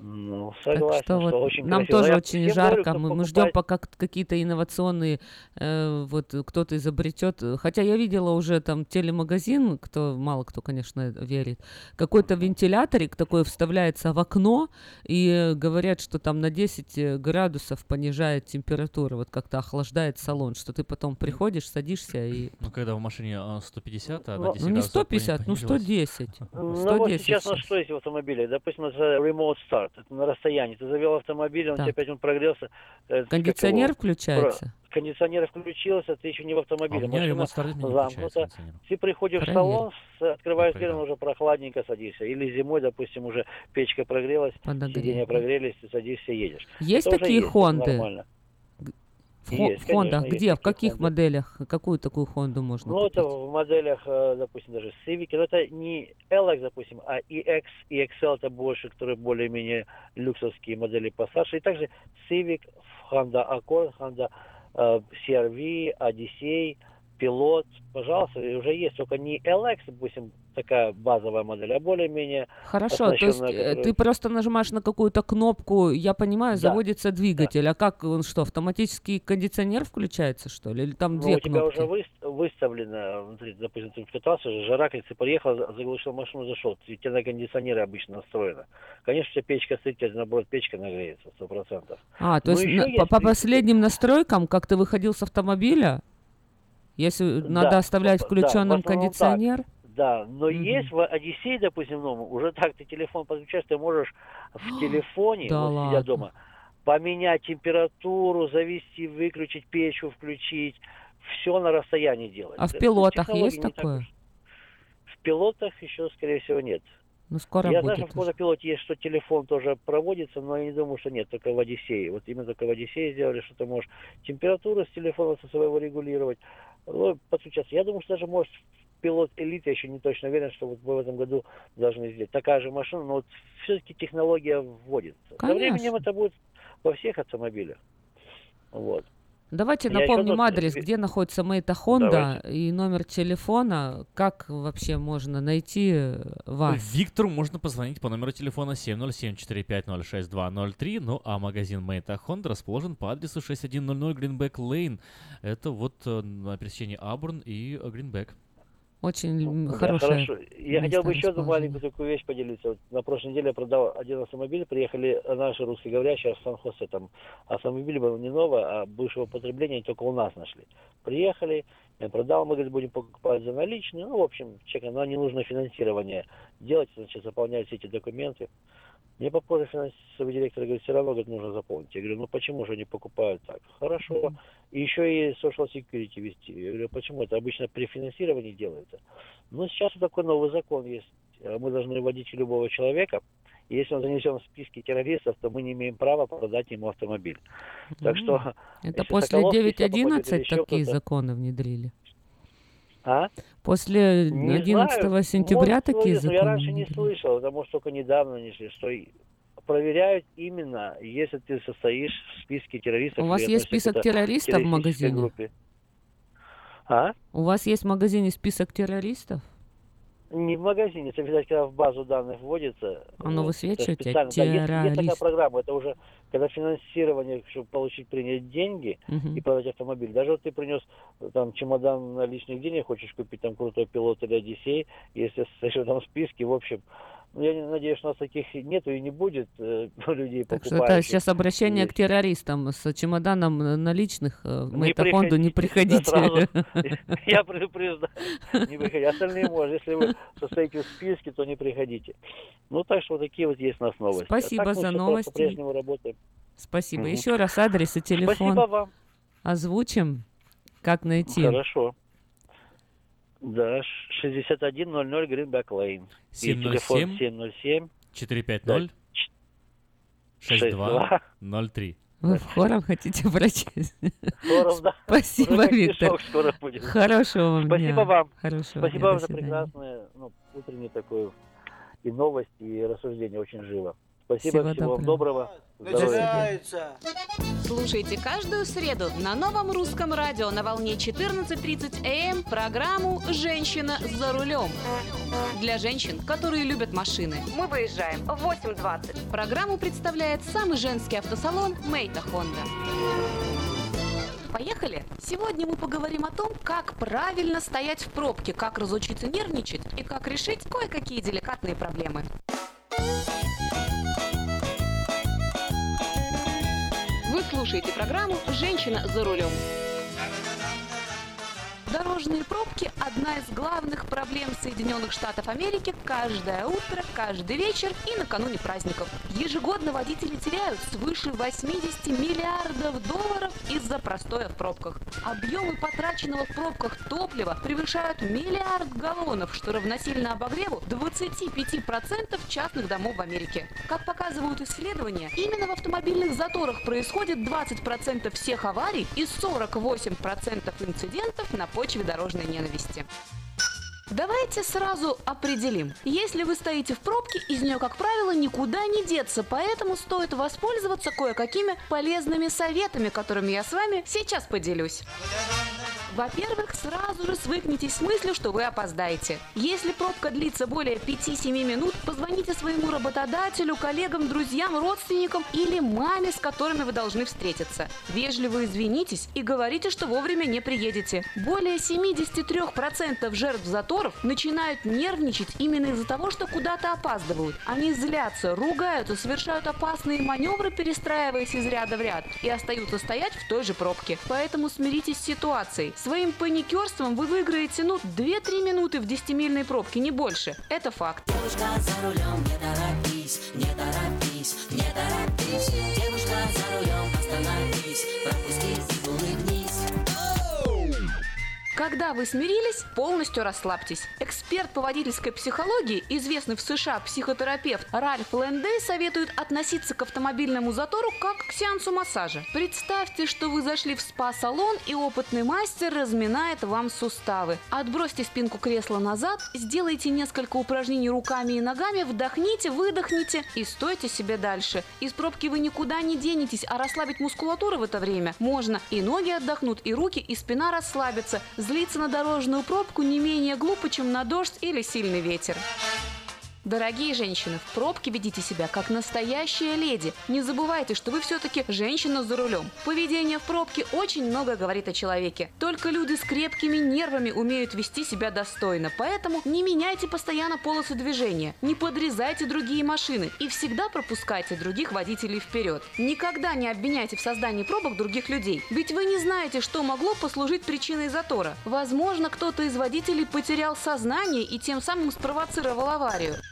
Ну, согласен, так что, что вот очень нам красиво. тоже Я очень жарко. Говорю, мы, покупать... мы ждем, пока какие-то инновационные э, вот кто-то изобретет. Хотя я видела уже там телемагазин, кто мало кто, конечно, верит. Какой-то вентиляторик такой вставляется в окно и говорят, что там на 10 градусов понижает температуру, вот как-то охлаждает салон, что ты потом приходишь, садишься и. Ну когда в машине 150, а, а на 10 Ну не 150, ну 110. 110 ну вот сейчас на что есть в автомобиле? Допустим, это remote start это на расстоянии. Ты завел автомобиль, он так. тебе опять он прогрелся. Э, Кондиционер его, включается? Кондиционер включился, ты еще не в автомобиле. А Машина замкнута. Ты приходишь Проверь. в салон, открываешь дверь, уже прохладненько садишься. Или зимой, допустим, уже печка прогрелась, сиденья прогрелись, ты садишься, едешь. Есть это такие Хонды? В есть, Honda, конечно, где, в каких Honda. моделях, какую такую Хонду можно Ну, купить? это в моделях, э, допустим, даже Civic, но это не LX, допустим, а EX и XL это больше, которые более-менее люксовские модели Passage, и также Civic, Honda Accord, Honda uh, CRV, Odyssey, Pilot, пожалуйста, уже есть, только не LX, допустим, такая базовая модель, а более-менее... Хорошо, то есть которая... ты просто нажимаешь на какую-то кнопку, я понимаю, да. заводится двигатель, да. а как он что, автоматический кондиционер включается, что ли? Или там ну, две у тебя кнопки? уже вы, выставлено, внутри, допустим, ты катался, жара, когда ты приехал, заглушил машину, зашел, у тебя на кондиционере обычно настроено. Конечно, у тебя печка стоит, тебе, наоборот, печка нагреется, сто процентов. А, то Но есть на, по, по последним настройкам, как ты выходил с автомобиля, если да, надо оставлять включенным да, кондиционер? Так. Да, но mm-hmm. есть в Одиссее, допустим, ну, уже так ты телефон подключаешь, ты можешь в телефоне, да вот, сидя дома, поменять температуру, завести, выключить печку, включить, все на расстоянии делать. А в пилотах есть такое? Так в пилотах еще, скорее всего, нет. Ну, скоро я будет. знаю, что в Кодопилоте есть, что телефон тоже проводится, но я не думаю, что нет, только в Одиссее. Вот именно только в Одиссее сделали, что ты можешь температуру с телефона со своего регулировать, ну, подключаться. Я думаю, что даже может пилот элит, я еще не точно уверен, что вот мы в этом году должны сделать. Такая же машина, но вот все-таки технология вводится. Конечно. Со временем это будет во всех автомобилях. Вот. Давайте Я напомним адрес, где находится Мейта Хонда и номер телефона. Как вообще можно найти вас? Виктору можно позвонить по номеру телефона 707-450-6203. Ну а магазин Мейта Хонда расположен по адресу 6100 Гринбек Лейн. Это вот э, на пересечении Абурн и Гринбек. Очень ну, хорошая. Хорошо. Я хотел бы еще одну маленькую такую вещь поделиться. Вот на прошлой неделе я продал один автомобиль, приехали наши русскоговорящие в Сан-Хосе. Там автомобиль был не новый, а бывшего потребления, только у нас нашли. Приехали, я продал, мы, говорит, будем покупать за наличные. Ну, в общем, чек, но не нужно финансирование делать, значит, заполнять все эти документы. Мне попозже финансовый директор говорит, все равно говорит, нужно заполнить. Я говорю, ну почему же они покупают так? Хорошо. И еще и social security вести. Я говорю, почему? Это обычно при финансировании делается. Но сейчас такой новый закон есть. Мы должны вводить любого человека, и если он занесен в списки террористов, то мы не имеем права продать ему автомобиль. Так что... Это после 9.11 такие законы внедрили? А? После не 11 знаю. сентября Может, такие законы? Я раньше не слышал, потому что только недавно нанесли, что проверяют именно, если ты состоишь в списке террористов. У вас есть список террористов в магазине? Группе. А? У вас есть в магазине список террористов? Не в магазине, это, видать, когда в базу данных вводится. Оно вот, высвечивает террорист. Да, есть, есть такая программа, это уже когда финансирование, чтобы получить, принять деньги uh-huh. и продать автомобиль. Даже вот ты принес там чемодан наличных денег, хочешь купить там крутой пилот или Одиссей, если в этом списке, в общем, ну, я надеюсь, что у нас таких нету и не будет э, людей Так что это сейчас обращение есть. к террористам с чемоданом наличных э, в Мейтафонду не приходите. Я предупреждаю, не приходите. Остальные можно. Если вы состоите в списке, то не приходите. Ну, так что вот такие вот есть у нас новости. Спасибо а за новости. По-прежнему работаем. Спасибо. Еще раз адрес и телефон. Спасибо вам. Озвучим, как найти. Хорошо. Да, 6100 Гринбек Лейн. 707 707 450 6203. Вы в хором хотите прочесть? Хором, да. Спасибо, Виктор. Скоро будет. Хорошего вам Спасибо дня. вам. Хорошего Спасибо дня. вам за прекрасное ну, утреннее такое и новости, и рассуждение очень живо. Спасибо, всего, всего вам доброго. Начинается. Слушайте каждую среду на новом русском радио на волне 14.30 АМ программу «Женщина за рулем». Для женщин, которые любят машины. Мы выезжаем в 8.20. Программу представляет самый женский автосалон «Мейта Хонда». Поехали! Сегодня мы поговорим о том, как правильно стоять в пробке, как разучиться нервничать и как решить кое-какие деликатные проблемы. Слушаете программу «Женщина за рулем». Дорожные пробки – одна из главных проблем Соединенных Штатов Америки каждое утро, каждый вечер и накануне праздников. Ежегодно водители теряют свыше 80 миллиардов долларов из-за простоя в пробках. Объемы потраченного в пробках топлива превышают миллиард галлонов, что равносильно обогреву 25% частных домов в Америке. Как показывают исследования, именно в автомобильных заторах происходит 20% всех аварий и 48% инцидентов на почве почве дорожной ненависти. Давайте сразу определим. Если вы стоите в пробке, из нее, как правило, никуда не деться, поэтому стоит воспользоваться кое-какими полезными советами, которыми я с вами сейчас поделюсь. Во-первых, сразу же свыкнитесь с мыслью, что вы опоздаете. Если пробка длится более 5-7 минут, позвоните своему работодателю, коллегам, друзьям, родственникам или маме, с которыми вы должны встретиться. Вежливо извинитесь и говорите, что вовремя не приедете. Более 73% жертв заторов начинают нервничать именно из-за того, что куда-то опаздывают. Они злятся, ругаются, совершают опасные маневры, перестраиваясь из ряда в ряд, и остаются стоять в той же пробке. Поэтому смиритесь с ситуацией. Своим паникерством вы выиграете, ну, 2-3 минуты в 10-мильной пробке, не больше. Это факт. Девушка за рулем, не торопись, не торопись, не торопись. Девушка за рулем, остановись, пропусти Когда вы смирились, полностью расслабьтесь. Эксперт по водительской психологии, известный в США психотерапевт Ральф Лэндей советует относиться к автомобильному затору как к сеансу массажа. Представьте, что вы зашли в спа-салон и опытный мастер разминает вам суставы. Отбросьте спинку кресла назад, сделайте несколько упражнений руками и ногами, вдохните, выдохните и стойте себе дальше. Из пробки вы никуда не денетесь, а расслабить мускулатуру в это время можно. И ноги отдохнут, и руки, и спина расслабятся. Злиться на дорожную пробку не менее глупо, чем на дождь или сильный ветер. Дорогие женщины, в пробке ведите себя как настоящая леди. Не забывайте, что вы все-таки женщина за рулем. Поведение в пробке очень много говорит о человеке. Только люди с крепкими нервами умеют вести себя достойно, поэтому не меняйте постоянно полосы движения, не подрезайте другие машины и всегда пропускайте других водителей вперед. Никогда не обвиняйте в создании пробок других людей, ведь вы не знаете, что могло послужить причиной затора. Возможно, кто-то из водителей потерял сознание и тем самым спровоцировал аварию.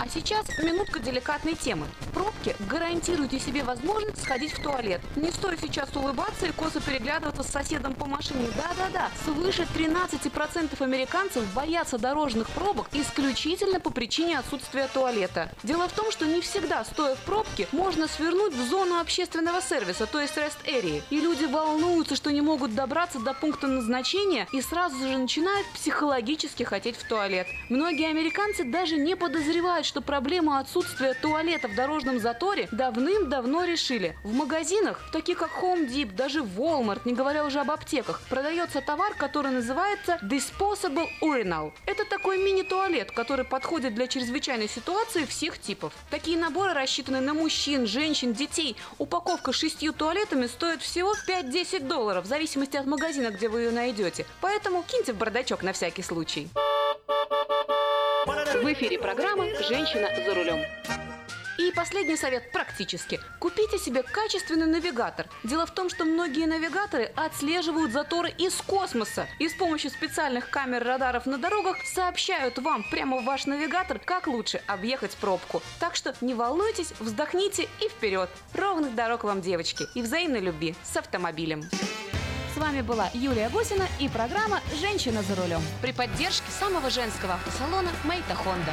А сейчас минутка деликатной темы. Пробки гарантируйте себе возможность сходить в туалет. Не стоит сейчас улыбаться и косо переглядываться с соседом по машине. Да-да-да, свыше 13% американцев боятся дорожных пробок исключительно по причине отсутствия туалета. Дело в том, что не всегда, стоя в пробке, можно свернуть в зону общественного сервиса, то есть rest area. И люди волнуются, что не могут добраться до пункта назначения и сразу же начинают психологически хотеть в туалет. Многие американцы даже не подозревают, что проблему отсутствия туалета в дорожном заторе давным-давно решили. В магазинах, таких как Home Depot, даже Walmart, не говоря уже об аптеках, продается товар, который называется Disposable Urinal. Это такой мини-туалет, который подходит для чрезвычайной ситуации всех типов. Такие наборы рассчитаны на мужчин, женщин, детей. Упаковка с шестью туалетами стоит всего 5-10 долларов, в зависимости от магазина, где вы ее найдете. Поэтому киньте в бардачок на всякий случай. В эфире программа «Женщина за рулем». И последний совет практически. Купите себе качественный навигатор. Дело в том, что многие навигаторы отслеживают заторы из космоса и с помощью специальных камер радаров на дорогах сообщают вам прямо в ваш навигатор, как лучше объехать пробку. Так что не волнуйтесь, вздохните и вперед. Ровных дорог вам, девочки, и взаимной любви с автомобилем. С вами была Юлия Гусина и программа «Женщина за рулем» при поддержке самого женского автосалона «Мейта Хонда».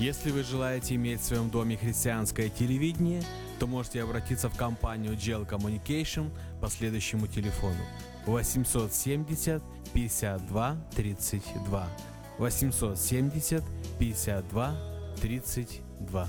Если вы желаете иметь в своем доме христианское телевидение, то можете обратиться в компанию Gel Communication по следующему телефону 870 52 32 870 52 32.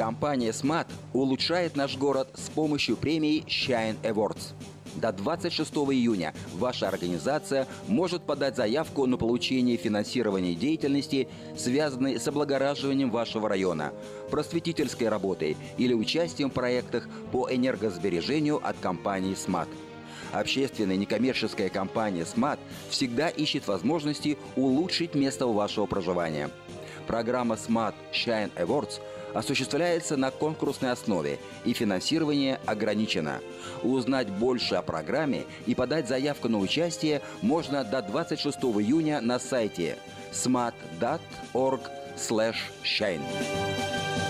Компания Smart улучшает наш город с помощью премии Shine Awards. До 26 июня ваша организация может подать заявку на получение финансирования деятельности, связанной с облагораживанием вашего района, просветительской работой или участием в проектах по энергосбережению от компании Smart. Общественная некоммерческая компания Smart всегда ищет возможности улучшить место вашего проживания. Программа Smart Shine Awards – осуществляется на конкурсной основе и финансирование ограничено. Узнать больше о программе и подать заявку на участие можно до 26 июня на сайте smart.org/shine.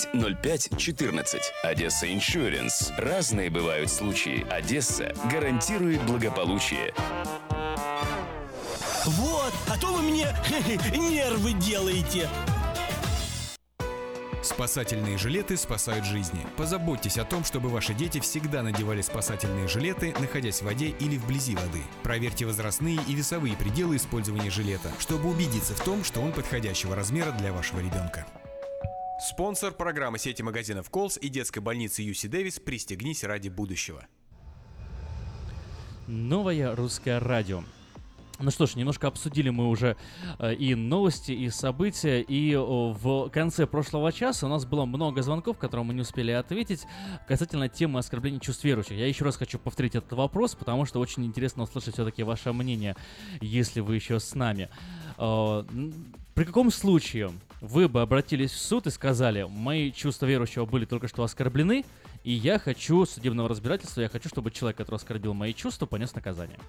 0514. Одесса Иншуренс. Разные бывают случаи. Одесса гарантирует благополучие. Вот, а то вы мне нервы делаете. Спасательные жилеты спасают жизни. Позаботьтесь о том, чтобы ваши дети всегда надевали спасательные жилеты, находясь в воде или вблизи воды. Проверьте возрастные и весовые пределы использования жилета, чтобы убедиться в том, что он подходящего размера для вашего ребенка. Спонсор программы сети магазинов Колс и детской больницы Юси Дэвис «Пристегнись ради будущего». Новое русское радио. Ну что ж, немножко обсудили мы уже э, и новости, и события, и о, в конце прошлого часа у нас было много звонков, которые мы не успели ответить касательно темы оскорбления чувств верующих. Я еще раз хочу повторить этот вопрос, потому что очень интересно услышать все-таки ваше мнение, если вы еще с нами. Э, при каком случае вы бы обратились в суд и сказали, мои чувства верующего были только что оскорблены, и я хочу судебного разбирательства, я хочу, чтобы человек, который оскорбил мои чувства, понес наказание?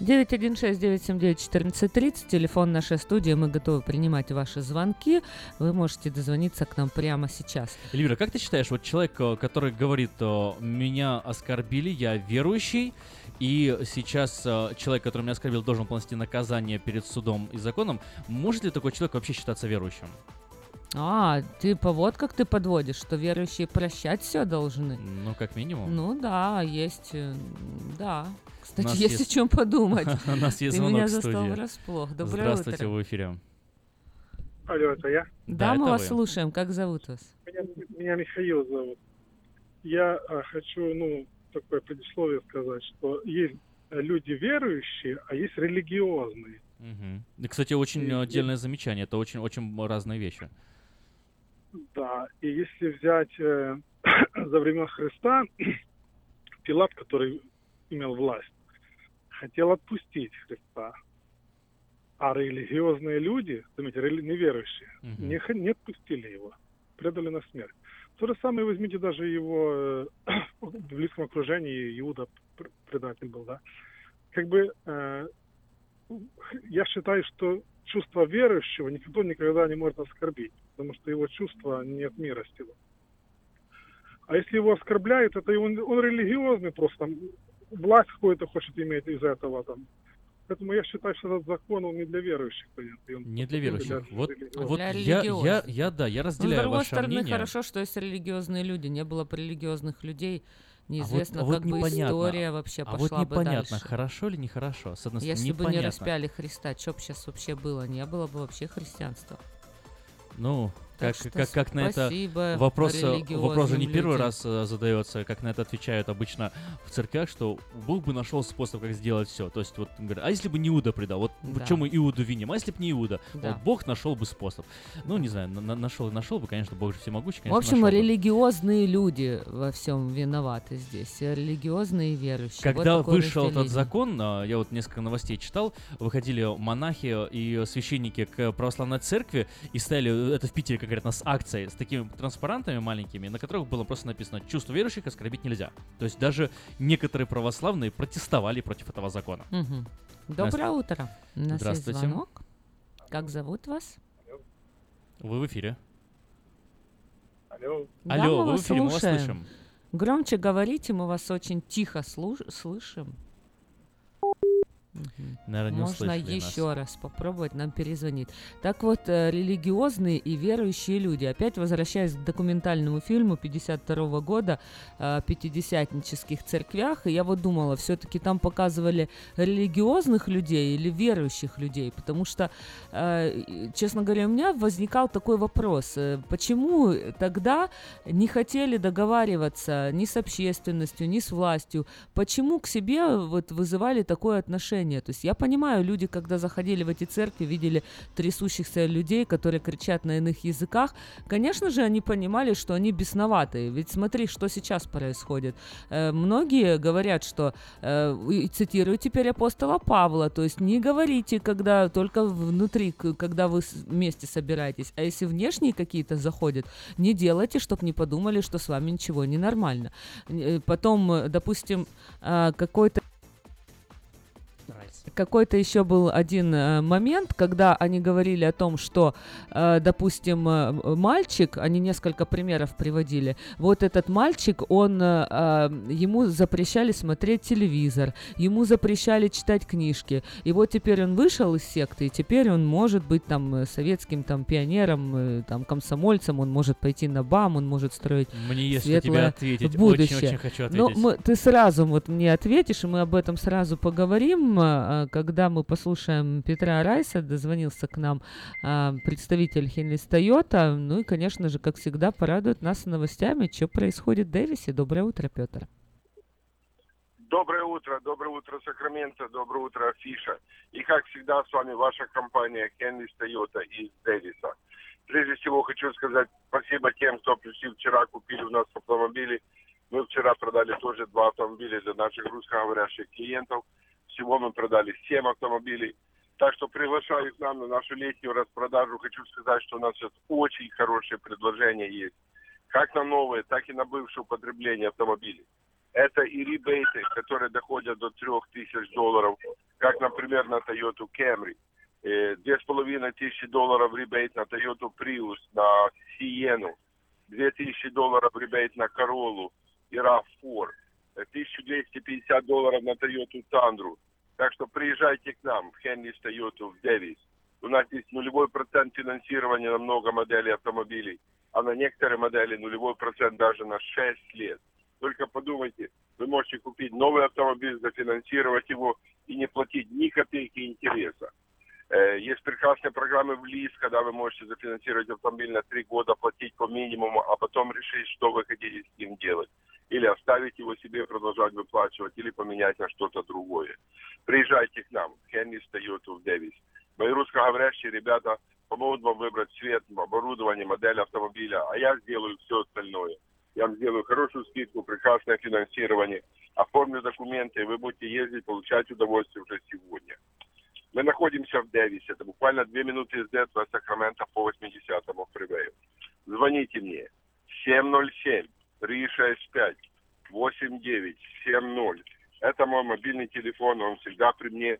916-979-1430, телефон нашей студии, мы готовы принимать ваши звонки, вы можете дозвониться к нам прямо сейчас. Эльвира, как ты считаешь, вот человек, э, который говорит, меня оскорбили, я верующий, и сейчас э, человек, который меня оскорбил, должен понести наказание перед судом и законом, может ли такой человек вообще считаться верующим? А, типа вот как ты подводишь, что верующие прощать все должны. Ну, как минимум. Ну да, есть, э, да. Кстати, есть, есть о чем подумать. У нас есть Ты меня застал врасплох. Доброе Здравствуйте, утро. в эфире. Алло, это я? Да, мы вас слушаем. Как зовут вас? Меня, меня Михаил зовут. Я а, хочу, ну, такое предисловие сказать, что есть люди верующие, а есть религиозные. Угу. И, кстати, очень и, отдельное и... замечание. Это очень, очень разные вещи. Да, и если взять э, за времен Христа, Пилат, который имел власть, хотел отпустить Христа. А религиозные люди, заметьте, неверующие, угу. не, не отпустили его, предали на смерть. То же самое возьмите даже его э, в близком окружении, Иуда предатель был, да. Как бы э, я считаю, что чувство верующего никто никогда не может оскорбить, потому что его чувство не от мира сего. А если его оскорбляют, это он, он религиозный просто, власть какую-то хочет иметь из этого там. Поэтому я считаю, что этот закон, он не для верующих. Он не для верующих. Для вот, вот для я, я, я, да, я разделяю Но, с другой ваше стороны, мнение. хорошо, что есть религиозные люди. Не было бы религиозных людей, неизвестно, а вот, как вот бы непонятно. история вообще а пошла вот непонятно, бы дальше. хорошо или нехорошо. С одной Если непонятно. бы не распяли Христа, что бы сейчас вообще было? Не было бы вообще христианства. Ну, Как, как, как на это вопрос, э, вопрос же не первый людям. раз э, задается, как на это отвечают обычно в церквях, что Бог бы нашел способ, как сделать все. То есть вот говорят, а если бы не Иуда предал, вот Да. в чем мы Иуду виним, а если бы не Иуда, Да. вот Бог нашел бы способ. Ну, не знаю, на- на- нашел, нашел бы, конечно, Бог же всемогущий, В конечно, общем, нашел бы. религиозные люди во всем виноваты здесь. Религиозные верующие. Когда вот вышел этот разделение. закон, а, я вот несколько новостей читал, выходили монахи и священники к православной церкви и стояли, это в Питере конкретно, с акцией, с такими транспарантами маленькими, на которых было просто написано «Чувство верующих оскорбить нельзя». То есть даже некоторые православные протестовали против этого закона. Мгм. Доброе утро. У нас есть Здравствуйте. звонок. Как зовут вас? Вы в эфире. Алло. Да, Алло, мы вы в эфире, мы вас слушаем. слышим. Громче говорите, мы вас очень тихо слуш- слышим. Наверное, не Можно услышали нас. еще раз попробовать нам перезвонить. Так вот, э, религиозные и верующие люди. Опять возвращаясь к документальному фильму 52 года о пятидесятнических церквях, и я вот думала, все-таки там показывали религиозных людей или верующих людей, потому что, э, честно говоря, у меня возникал такой вопрос, э, почему тогда не хотели договариваться ни с общественностью, ни с властью, почему к себе вот вызывали такое отношение? То есть я понимаю, люди, когда заходили в эти церкви, видели трясущихся людей, которые кричат на иных языках, конечно же, они понимали, что они бесноватые. Ведь смотри, что сейчас происходит. Э, многие говорят, что, э, цитирую теперь апостола Павла, то есть не говорите, когда только внутри, когда вы вместе собираетесь, а если внешние какие-то заходят, не делайте, чтобы не подумали, что с вами ничего не нормально. Э, Потом, э, допустим, э, какой-то какой-то еще был один э, момент, когда они говорили о том, что, э, допустим, э, мальчик, они несколько примеров приводили, вот этот мальчик, он, э, э, ему запрещали смотреть телевизор, ему запрещали читать книжки, и вот теперь он вышел из секты, и теперь он может быть там э, советским там пионером, там комсомольцем, он может пойти на БАМ, он может строить Мне есть что тебе светлое ответить. будущее. Очень-очень хочу Но ответить. мы, ты сразу вот мне ответишь, и мы об этом сразу поговорим, когда мы послушаем Петра Райса, дозвонился к нам а, представитель Хенлис Тойота, ну и, конечно же, как всегда, порадует нас новостями, что происходит в Дэвисе. Доброе утро, Петр. Доброе утро, доброе утро, Сакраменто, доброе утро, Афиша. И как всегда с вами ваша компания Хенрис Тойота из Дэвиса. Прежде всего хочу сказать спасибо тем, кто пришли вчера, купили у нас автомобили. Мы вчера продали тоже два автомобиля для наших русскоговорящих клиентов. Всего мы продали 7 автомобилей. Так что приглашаю к нам на нашу летнюю распродажу. Хочу сказать, что у нас сейчас очень хорошее предложение есть. Как на новые, так и на бывшее употребление автомобилей. Это и ребейты, которые доходят до 3000 долларов, как, например, на Toyota Camry. Э, Две с половиной тысячи долларов ребейт на Toyota Prius, на Sienna. Две тысячи долларов ребейт на Corolla и RAV4. Э, 1250 долларов на Toyota Tundra. Так что приезжайте к нам в Хенрис Toyota в Дэвис. У нас есть нулевой процент финансирования на много моделей автомобилей, а на некоторые модели нулевой процент даже на 6 лет. Только подумайте, вы можете купить новый автомобиль, зафинансировать его и не платить ни копейки интереса. Э, Есть прекрасные программы в ЛИС, когда вы можете зафинансировать автомобиль на три года, платить по минимуму, а потом решить, что вы хотите с ним делать. Или оставить его себе, продолжать выплачивать, или поменять на что-то другое. Приезжайте к нам, Хенрис Тойоту в Дэвис. Мои русскоговорящие ребята помогут вам выбрать цвет, оборудование, модель автомобиля, а я сделаю все остальное. Я вам сделаю хорошую скидку, прекрасное финансирование, оформлю документы, и вы будете ездить, получать удовольствие уже сегодня. Мы находимся в Дэвисе, это буквально две минуты езды от Сакрамента по 80-му фривею. Звоните мне 707-365-8970. Это мой мобильный телефон, он всегда при мне,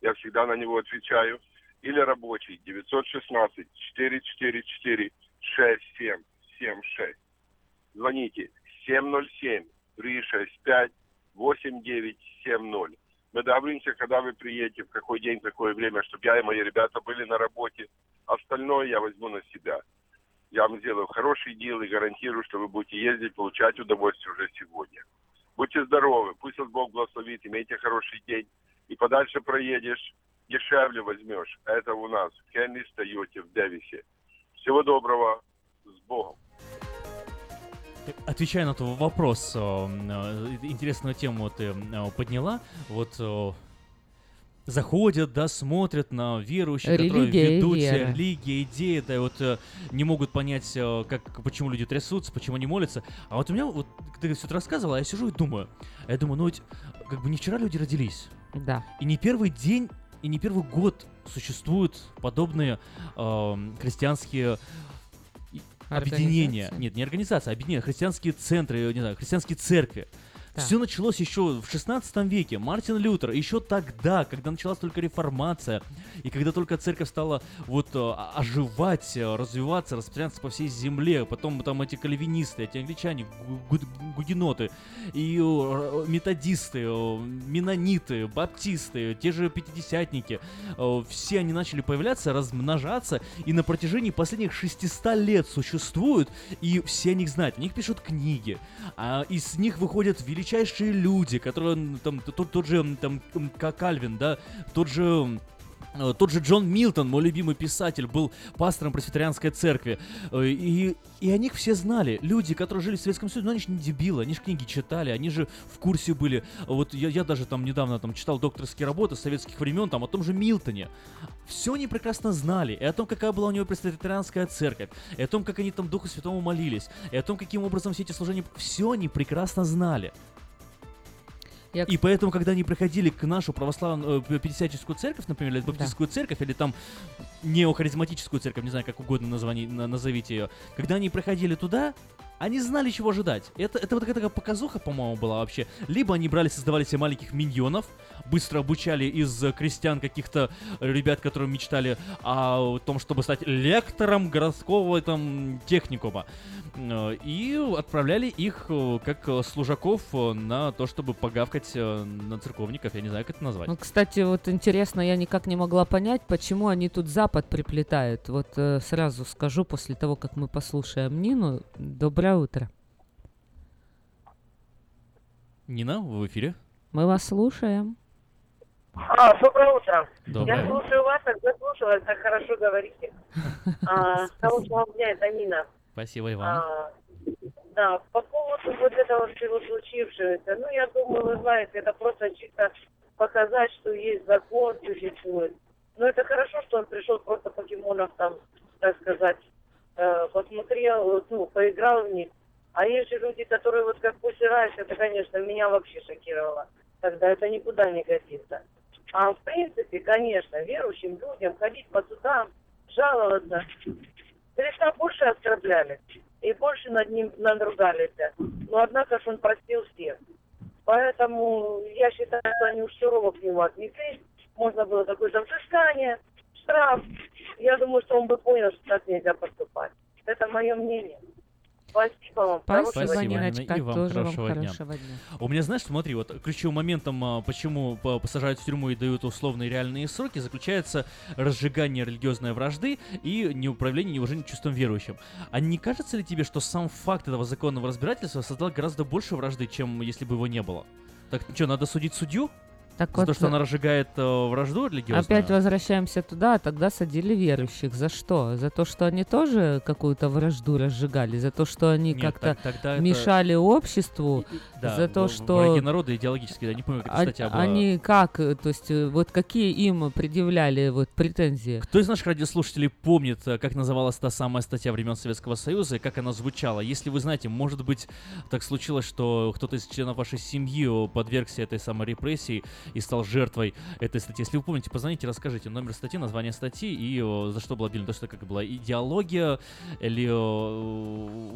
я всегда на него отвечаю. Или рабочий 916-444-6776. Звоните 707-365-8970. Мы договоримся, когда вы приедете, в какой день, в какое время, чтобы я и мои ребята были на работе. Остальное я возьму на себя. Я вам сделаю хороший дел и гарантирую, что вы будете ездить, получать удовольствие уже сегодня. Будьте здоровы, пусть вас Бог благословит, имейте хороший день. И подальше проедешь, дешевле возьмешь. Это у нас в Хенрис Тойоте в Дэвисе. Всего доброго, с Богом. Отвечая на твой вопрос, э, э, интересную тему ты э, подняла. Вот заходят, да, смотрят на верующих, которые Религия и ведут вера. религия, идеи, да, и вот э, не могут понять, э, как, почему люди трясутся, почему они молятся. А вот у меня, вот, ты все это рассказывал, а я сижу и думаю, а я думаю, ну ведь, как бы не вчера люди родились. Да. И не первый день, и не первый год существуют подобные э, христианские объединения. Нет, не организации, а объединения, христианские центры, не знаю, христианские церкви. Да. Все началось еще в 16 веке. Мартин Лютер. Еще тогда, когда началась только реформация, и когда только церковь стала вот э, оживать, э, развиваться, распространяться по всей земле, потом там эти кальвинисты, эти англичане, гугеноты, и э, методисты, менониты, баптисты, те же пятидесятники, все они начали появляться, размножаться, и на протяжении последних 600 лет существуют, и все о них знают, о них пишут книги, а из них выходят величайшие величайшие люди, которые там тот, тот же там как Кальвин, да, тот же э, тот же Джон Милтон, мой любимый писатель, был пастором пресвитерианской церкви. Э, и, и о них все знали. Люди, которые жили в Советском Союзе, ну они же не дебилы, они же книги читали, они же в курсе были. Вот я, я даже там недавно там читал докторские работы советских времен, там о том же Милтоне. Все они прекрасно знали. И о том, какая была у него пресвитерианская церковь, и о том, как они там Духу Святому молились, и о том, каким образом все эти служения... Все они прекрасно знали. Я... И поэтому, когда они приходили к нашу православную э, пятидесятническую церковь, например, или баптистскую да. церковь, или там неохаризматическую церковь, не знаю, как угодно название, назовите ее, когда они приходили туда, они знали, чего ожидать. Это, это вот такая показуха, по-моему, была вообще. Либо они брали, создавали себе маленьких миньонов, быстро обучали из крестьян каких-то ребят, которые мечтали о том, чтобы стать лектором городского там техникума. Э, и отправляли их э, как служаков э, на то, чтобы погавкать на церковников. Я не знаю, как это назвать. Ну, кстати, вот интересно, я никак не могла понять, почему они тут Запад приплетают. Вот сразу скажу после того, как мы послушаем Нину. Доброе утро. Нина, вы в эфире? Мы вас слушаем. А, доброе утро. Доброе. Я слушаю вас, так заслушалась, так хорошо говорите. А, хорошего дня, это Нина. Спасибо, Иван. А, да, по поводу вот этого всего случившегося, ну, я думаю, вы знаете, это просто чисто показать, что есть закон, существует. Но это хорошо, что он пришел просто покемонов там, так сказать, посмотрел, ну, поиграл в них. А есть же люди, которые вот как Пусирайс, это, конечно, меня вообще шокировало. Тогда это никуда не годится. А в принципе, конечно, верующим людям ходить по судам, жаловаться, Христа больше оскорбляли и больше над ним надругались. Но однако же он простил всех. Поэтому я считаю, что они уж сурово к нему отнеслись. Можно было какое-то взыскание, штраф. Я думаю, что он бы понял, что так нельзя поступать. Это мое мнение. Спасибо вам. Спасибо, Спасибо Ниночка. И вам тоже хорошего, вам хорошего дня. дня. У меня, знаешь, смотри, вот ключевым моментом, а, почему посажают в тюрьму и дают условные реальные сроки, заключается разжигание религиозной вражды и неуправление неуважение чувством верующим. А не кажется ли тебе, что сам факт этого законного разбирательства создал гораздо больше вражды, чем если бы его не было? Так что, надо судить судью? Так За вот, то, что она разжигает э, вражду религиозную? Опять возвращаемся туда, а тогда садили верующих. За что? За то, что они тоже какую-то вражду разжигали? За то, что они как-то так, мешали это... обществу? Да, за то, что... Враги народа идеологически, я не помню, как а, статья была. Они как? То есть э, вот какие им предъявляли вот претензии? Кто из наших радиослушателей помнит, э, как называлась та самая статья времен Советского Союза и как она звучала? Если вы знаете, может быть, так случилось, что кто-то из членов вашей семьи подвергся этой самой репрессии, и стал жертвой этой статьи. Если вы помните, позвоните, расскажите номер статьи, название статьи и о, за что было объявлено. То, что как была идеология или о,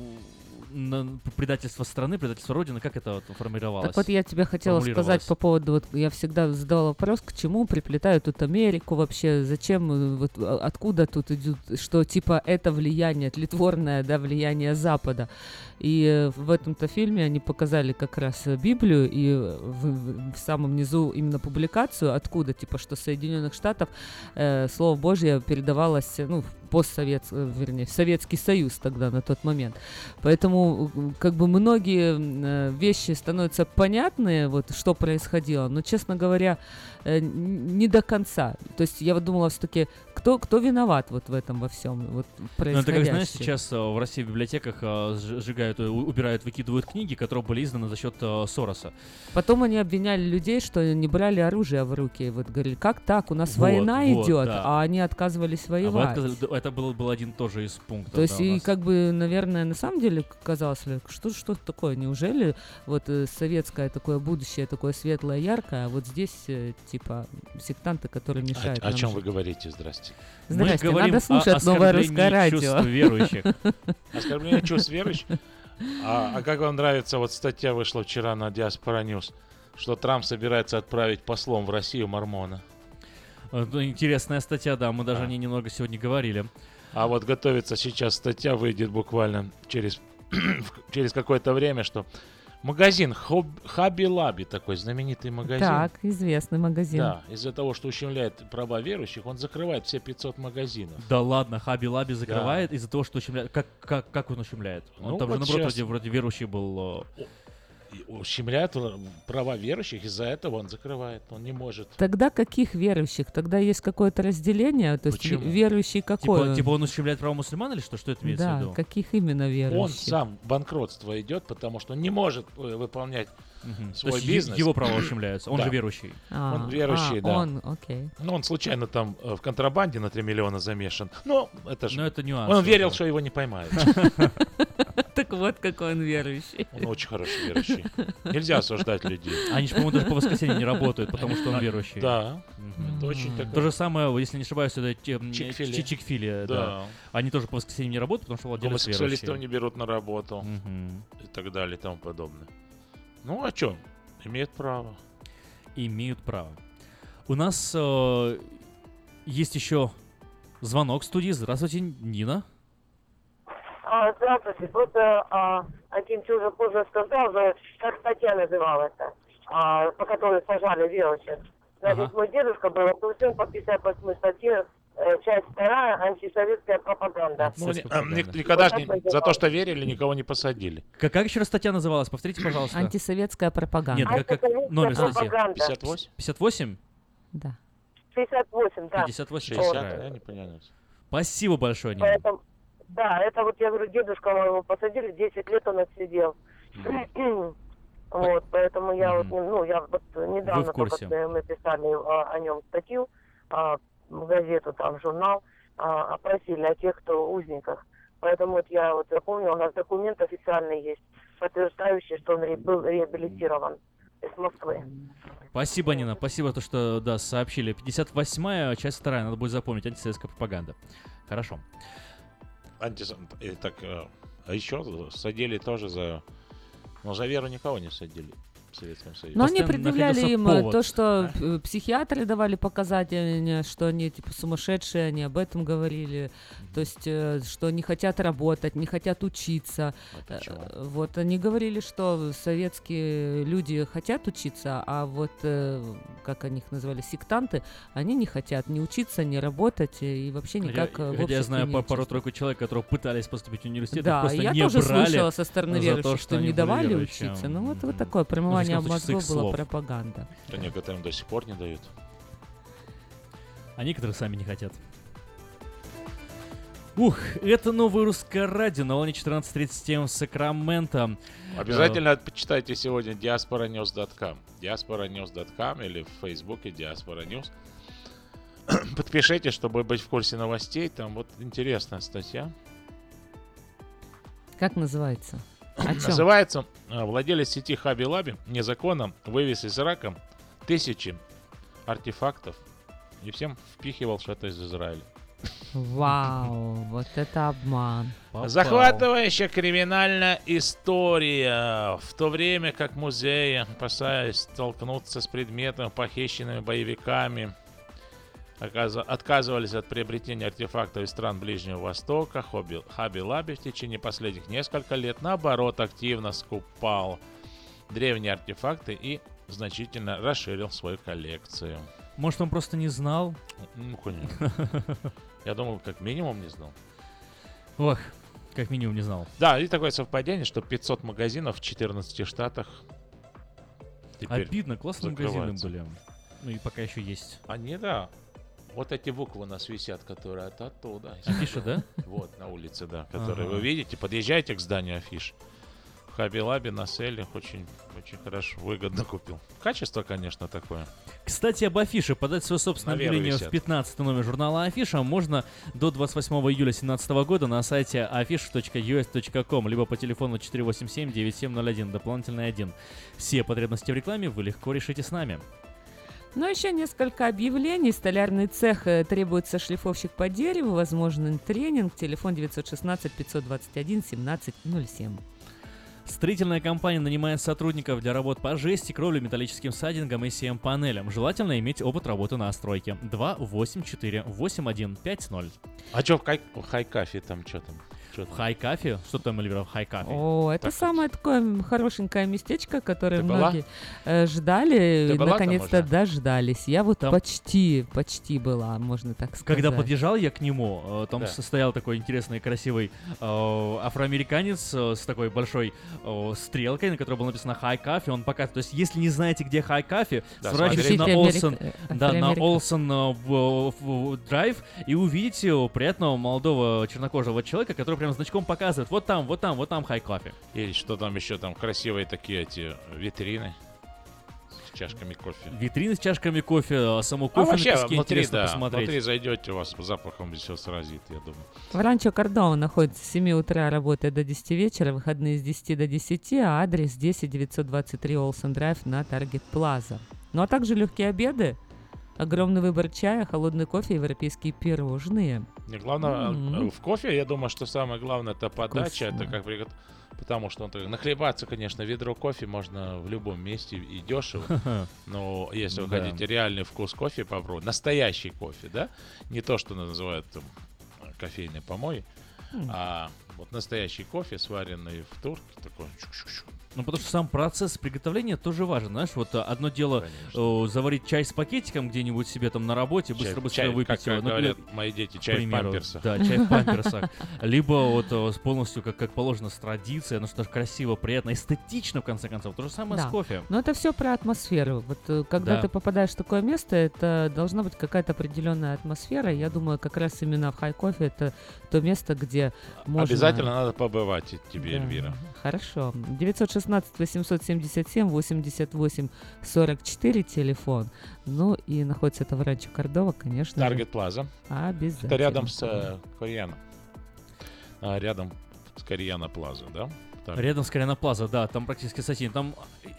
на предательство страны, предательство Родины, как это вот формировалось? Так вот я тебе хотела сказать по поводу, вот я всегда задавала вопрос, к чему приплетают тут Америку вообще, зачем, э, вот а, откуда тут идет, что типа это влияние, тлетворное, да, влияние Запада. И э, в этом-то фильме они показали как раз э, Библию и в, в самом низу именно публикацию, откуда, типа, что Соединенных Штатов э, Слово Божье передавалось, ну, постсовет, вернее, Советский Союз тогда на тот момент. Поэтому как бы многие вещи становятся понятны, вот что происходило, но, честно говоря, не до конца. То есть я вот думала все-таки, кто, кто виноват вот в этом во всем, вот происходящем? Ну, это как, знаешь, сейчас в России в библиотеках сжигают, убирают, выкидывают книги, которые были изданы за счет Сороса. Потом они обвиняли людей, что не брали оружие в руки. Вот говорили, как так, у нас вот, война вот, идет, да. а они отказывались воевать. А отказали, это был, был один тоже из пунктов. То есть, да, и как бы, наверное, на самом деле казалось, что что такое, неужели вот э, советское такое будущее, такое светлое, яркое, а вот здесь э, типа сектанты, которые мешают. О, о чем жить. вы говорите? Здрасте. Здрасте, Мы надо слушать новое русское радио. верующих. Оскорбление чувств верующих? А, а как вам нравится, вот статья вышла вчера на Diaspora News, что Трамп собирается отправить послом в Россию Мормона? Э, ну, интересная статья, да, мы даже а. о ней немного сегодня говорили. А вот готовится сейчас статья, выйдет буквально через, через какое-то время, что Магазин Хаби Лаби такой знаменитый магазин. Так, известный магазин. Да, из-за того, что ущемляет права верующих, он закрывает все 500 магазинов. Да ладно, Хаби Лаби закрывает да. из-за того, что ущемляет. Как, как, как он ущемляет? Он ну, там вот же, наоборот, вроде, вроде верующий был. Ущемляет права верующих, из-за этого он закрывает, он не может. Тогда каких верующих? Тогда есть какое-то разделение, то есть Почему? верующий какой? Типа, типа он ущемляет права мусульман или что? Что это имеется да, в виду? каких именно верующих? Он сам банкротство идет, потому что он не может э, выполнять угу. свой то есть бизнес. Его права ущемляются, он да. же верующий. А, он верующий, а, да. Он, окей. Ну, он случайно там э, в контрабанде на 3 миллиона замешан. Но это же... Но это нюанс. Он верил, что его не поймают. Так вот, какой он верующий. Он очень хороший верующий. Нельзя осуждать людей. Они же, по-моему, даже по воскресенье не работают, потому что он верующий. Да. Это очень такое. То же самое, если не ошибаюсь, это Чикфили. Да. Они тоже по воскресеньям не работают, потому что владелец верующий. Гомосексуалистов не берут на работу. И так далее и тому подобное. Ну, а что? Имеют право. Имеют право. У нас э, есть еще звонок в студии. Здравствуйте, Нина. А, здравствуйте. Просто а, Аким уже поздно сказал, но как статья называлась, а, по которой сажали верующих. Значит, ага. мой дедушка был осужден по 58 статье Э, часть вторая антисоветская пропаганда. Ну, пропаганда. никогда вот не, за то, что верили, никого не посадили. Как, как еще раз статья называлась? Повторите, пожалуйста. Антисоветская пропаганда. Нет, как, как номер статьи? 58? 58? Да. 68, да. 58, 60, я не понял. Спасибо большое, Нина. Поэтому, да, это вот, я говорю, дедушка моего посадили, 10 лет он отсидел. вот, поэтому я вот, ну, я вот недавно только мы писали о, о нем статью, а, в газету, там, журнал, а, опросили о тех, кто узниках. Поэтому вот я вот запомнила, у нас документ официальный есть, подтверждающий, что он был реабилитирован из Москвы. Спасибо, Нина. Спасибо, то, что да, сообщили. 58-я, часть вторая, надо будет запомнить, антисоветская пропаганда. Хорошо. Антис... Так, э, а еще садили тоже за... Но за веру никого не садили. Советском Союзе. Но они предъявляли им э, повод. то, что да? психиатры давали показания, что они типа сумасшедшие, они об этом говорили, то есть э, что не хотят работать, не хотят учиться. Э, вот они говорили, что советские люди хотят учиться, а вот как они их назвали, сектанты, они не хотят ни учиться, ни работать и вообще никак я, в Я знаю по пару-тройку человек, которые пытались поступить в университет, да, просто я не тоже брали слышала со стороны верующих, что, что не давали учиться. Ну вот, вот такое промывание Внимание мозгов была пропаганда. Да некоторым до сих пор не дают. А некоторые сами не хотят. Ух, это новое русское радио на волне 14.37 в Сакраменто. Обязательно почитайте сегодня diasporanews.com. diasporanews.com или в Фейсбуке Diaspora News. Подпишитесь, чтобы быть в курсе новостей. Там вот интересная статья. Как называется? Называется а, владелец сети Хаби Лаби незаконно вывез из Ирака тысячи артефактов и всем впихивал что-то из Израиля. Вау, вот это обман. Попал. Захватывающая криминальная история. В то время как музеи, опасаясь столкнуться с предметом, похищенными боевиками, отказывались от приобретения артефактов из стран Ближнего Востока, Хобби, Хаби Лаби в течение последних нескольких лет, наоборот, активно скупал древние артефакты и значительно расширил свою коллекцию. Может, он просто не знал? Ну, конечно. Я думал, как минимум не знал. Ох, как минимум не знал. Да, и такое совпадение, что 500 магазинов в 14 штатах Обидно, классные магазины были. Ну и пока еще есть. Они, да. Вот эти буквы у нас висят, которые от оттуда. Афиша, да? Вот, на улице, да, которые ага. вы видите. Подъезжайте к зданию афиш. В Хаби на селе очень, очень хорошо, выгодно купил. Качество, конечно, такое. Кстати, об афише. Подать свое собственное Наверное, объявление висят. в 15 номер журнала Афиша можно до 28 июля 2017 года на сайте afisha.us.com либо по телефону 487-9701, дополнительный 1. Все потребности в рекламе вы легко решите с нами. Но еще несколько объявлений. Столярный цех э, требуется шлифовщик по дереву, возможен тренинг. Телефон 916 521 1707. Строительная компания нанимает сотрудников для работ по жести, кровле, металлическим сайдингам и CM-панелям. Желательно иметь опыт работы на стройке. 284 8150. А что в Хайкафе там что там? Что в Хайкафе? Что там, Оливера, в Хайкафе? О, это так самое вот. такое хорошенькое местечко, которое Ты многие э, ждали, и наконец-то дождались. Я вот там... почти, почти была, можно так сказать. Когда подъезжал я к нему, э, там да. стоял такой интересный, красивый э, афроамериканец э, с такой большой э, стрелкой, на которой было написано Хай Кафе. Он показывает, то есть если не знаете, где Хай Кафе, да, сворачивайте на Олсен, да, на Олсен э, драйв и увидите приятного молодого чернокожего человека, который прям значком показывает. Вот там, вот там, вот там хай кофе. Или что там еще там красивые такие эти витрины с чашками кофе. Витрины с чашками кофе, а само кофе а вообще, внутри, да, посмотреть. внутри зайдете, у вас запахом все сразит, я думаю. В Ранчо Кордово находится с 7 утра, работает до 10 вечера, выходные с 10 до 10, а адрес 10 923 Олсен Драйв на Таргет Плаза. Ну а также легкие обеды Огромный выбор чая, холодный кофе и европейские пирожные. Не, главное, mm-hmm. в кофе, я думаю, что самое главное это подача, Вкусно. это как приготовить. Потому что он нахлебаться, конечно, ведро кофе можно в любом месте и дешево. Но если вы да. хотите реальный вкус кофе попробовать, настоящий кофе, да, не то, что называют там, кофейной помой, mm. а вот настоящий кофе, сваренный в турке, такой ну, потому что сам процесс приготовления тоже важен. Знаешь, вот э, одно дело э, заварить чай с пакетиком где-нибудь себе там на работе, быстро-быстро выпить его. Как ну, говорят мои дети, чай примеру, в памперсах. Да, чай в памперсах. Либо вот э, полностью, как, как положено, с традицией, оно что красиво, приятно, эстетично, в конце концов. То же самое да. с кофе. Но это все про атмосферу. Вот э, когда да. ты попадаешь в такое место, это должна быть какая-то определенная атмосфера. Я думаю, как раз именно в хай кофе это то место, где можно... Обязательно надо побывать тебе, да. Эльвира. Хорошо. 916 877 88 44 телефон. Ну и находится это в Ранчо Кордова, конечно Таргет Плаза. Обязательно. Это рядом с э, Корианом. А, рядом с Кориана Плаза, да? Так. Рядом с Кориана Плаза, да, там практически соседи. Там,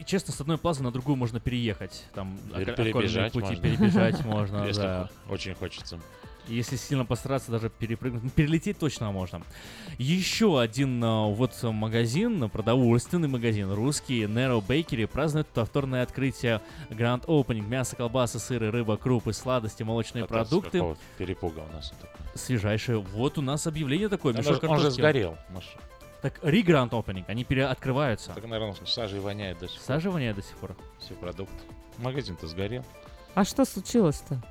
честно, с одной плазы на другую можно переехать. Там перебежать пути можно. перебежать можно, да. Очень хочется. Если сильно постараться, даже перепрыгнуть. Ну, перелететь точно можно. Еще один uh, вот магазин, продовольственный магазин, русский, Nero Bakery, празднует повторное открытие Grand Opening. Мясо, колбасы, сыры, рыба, крупы, сладости, молочные Это продукты. перепуга у нас такое. Свежайшее. Вот у нас объявление такое. Он, же, он же сгорел. Так, Re-Grand Opening, они переоткрываются. Так, наверное, сажей воняет до сих пор. Сажей воняет до сих пор. Все продукты. Магазин-то сгорел. А что случилось-то?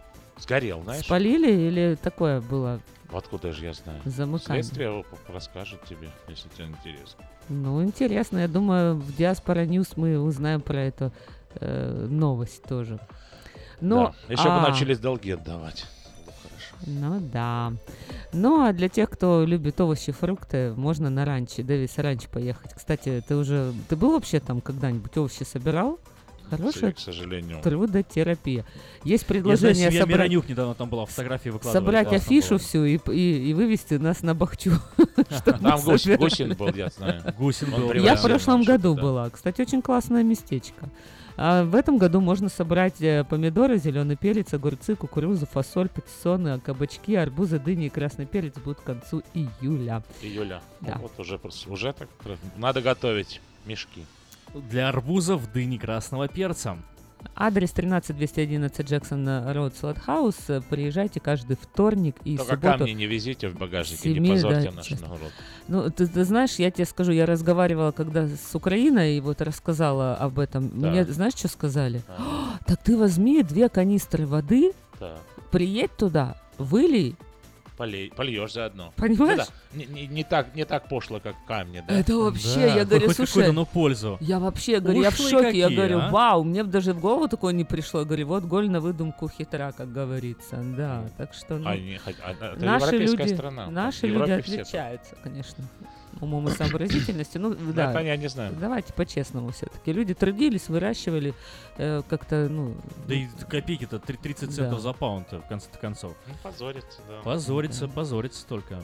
Сгорел, знаешь? Спалили или такое было? Откуда же я знаю? Замыкание. Следствие расскажет тебе, если тебе интересно. Ну, интересно. Я думаю, в Диаспора News мы узнаем про эту э, новость тоже. Но, да. Еще а... бы начались долги отдавать. Ну да. Ну а для тех, кто любит овощи, фрукты, можно на ранчо, Дэвис ранч поехать. Кстати, ты уже, ты был вообще там когда-нибудь овощи собирал? Хорошая, к сожалению. Трудотерапия. Есть предложение Я знаю, собрать... Миронюк недавно там была, фотографии выкладывали. Собрать афишу всю и, и, и вывести нас на Бахчу. Там Гусин был, я знаю. Гусин был. Я в прошлом году была. Кстати, очень классное местечко. А в этом году можно собрать э, помидоры, зеленый перец, огурцы, кукурузу, фасоль, патиссоны, кабачки, арбузы, дыни и красный перец будут к концу июля. Июля. Да. Вот уже, уже так. Надо готовить мешки. Для арбузов дыни красного перца. Адрес 13211 Джексон Роуд Хаус. Приезжайте каждый вторник и Только субботу. камни не везите в багажнике, не позорьте наш народ. Ну, ты, ты знаешь, я тебе скажу, я разговаривала когда с Украиной и вот рассказала об этом. Да. Мне, знаешь, что сказали? А. Так ты возьми две канистры воды, да. приедь туда, вылей полей, польешь заодно. Понимаешь? Ну, да. не, не, не, так, не так пошло, как камни, да? Это вообще, да. я говорю, Хоть слушай... но пользу. Я вообще, говорю, я в шоке. Какие, я говорю, а? вау, мне даже в голову такое не пришло. Я говорю, вот голь на выдумку хитра, как говорится. Да, так что... Ну, а, не, а, наши люди, страна. Наши люди отличаются, конечно умом и сообразительностью. Ну, да. Это я не знаю. Давайте по-честному все-таки. Люди трудились, выращивали э, как-то, ну... Да и копейки-то 30 центов да. за pound в конце концов. Ну, позорится, да. Позорится, да. позорится только.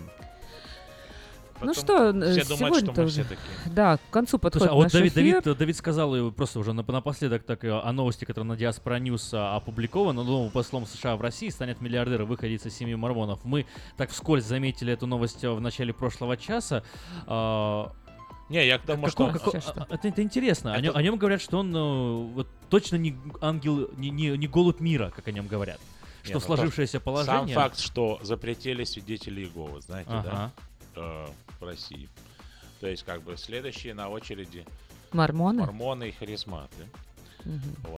Потом ну что, сегодня думают, что мы все такие. Да, к концу подходит Слушай, а вот Давид, эфир. Давид, Давид сказал э, просто уже напоследок так э, о новости, которая на Диаспора News а, опубликована. Ну, Новым послом США в России станет миллиардер выходец из семьи мормонов. Мы так вскользь заметили эту новость э, в начале прошлого часа. А, не, я к тому, что... Какой, какой, это, это интересно. Это... О, нем, о нем говорят, что он вот, точно не ангел, не, не, не голубь мира, как о нем говорят. Что не, ну, сложившееся положение... Сам факт, что запретили свидетели Иеговы, знаете, ага. да? в России. То есть, как бы следующие на очереди Мормоны? мормоны и харизматы. Угу.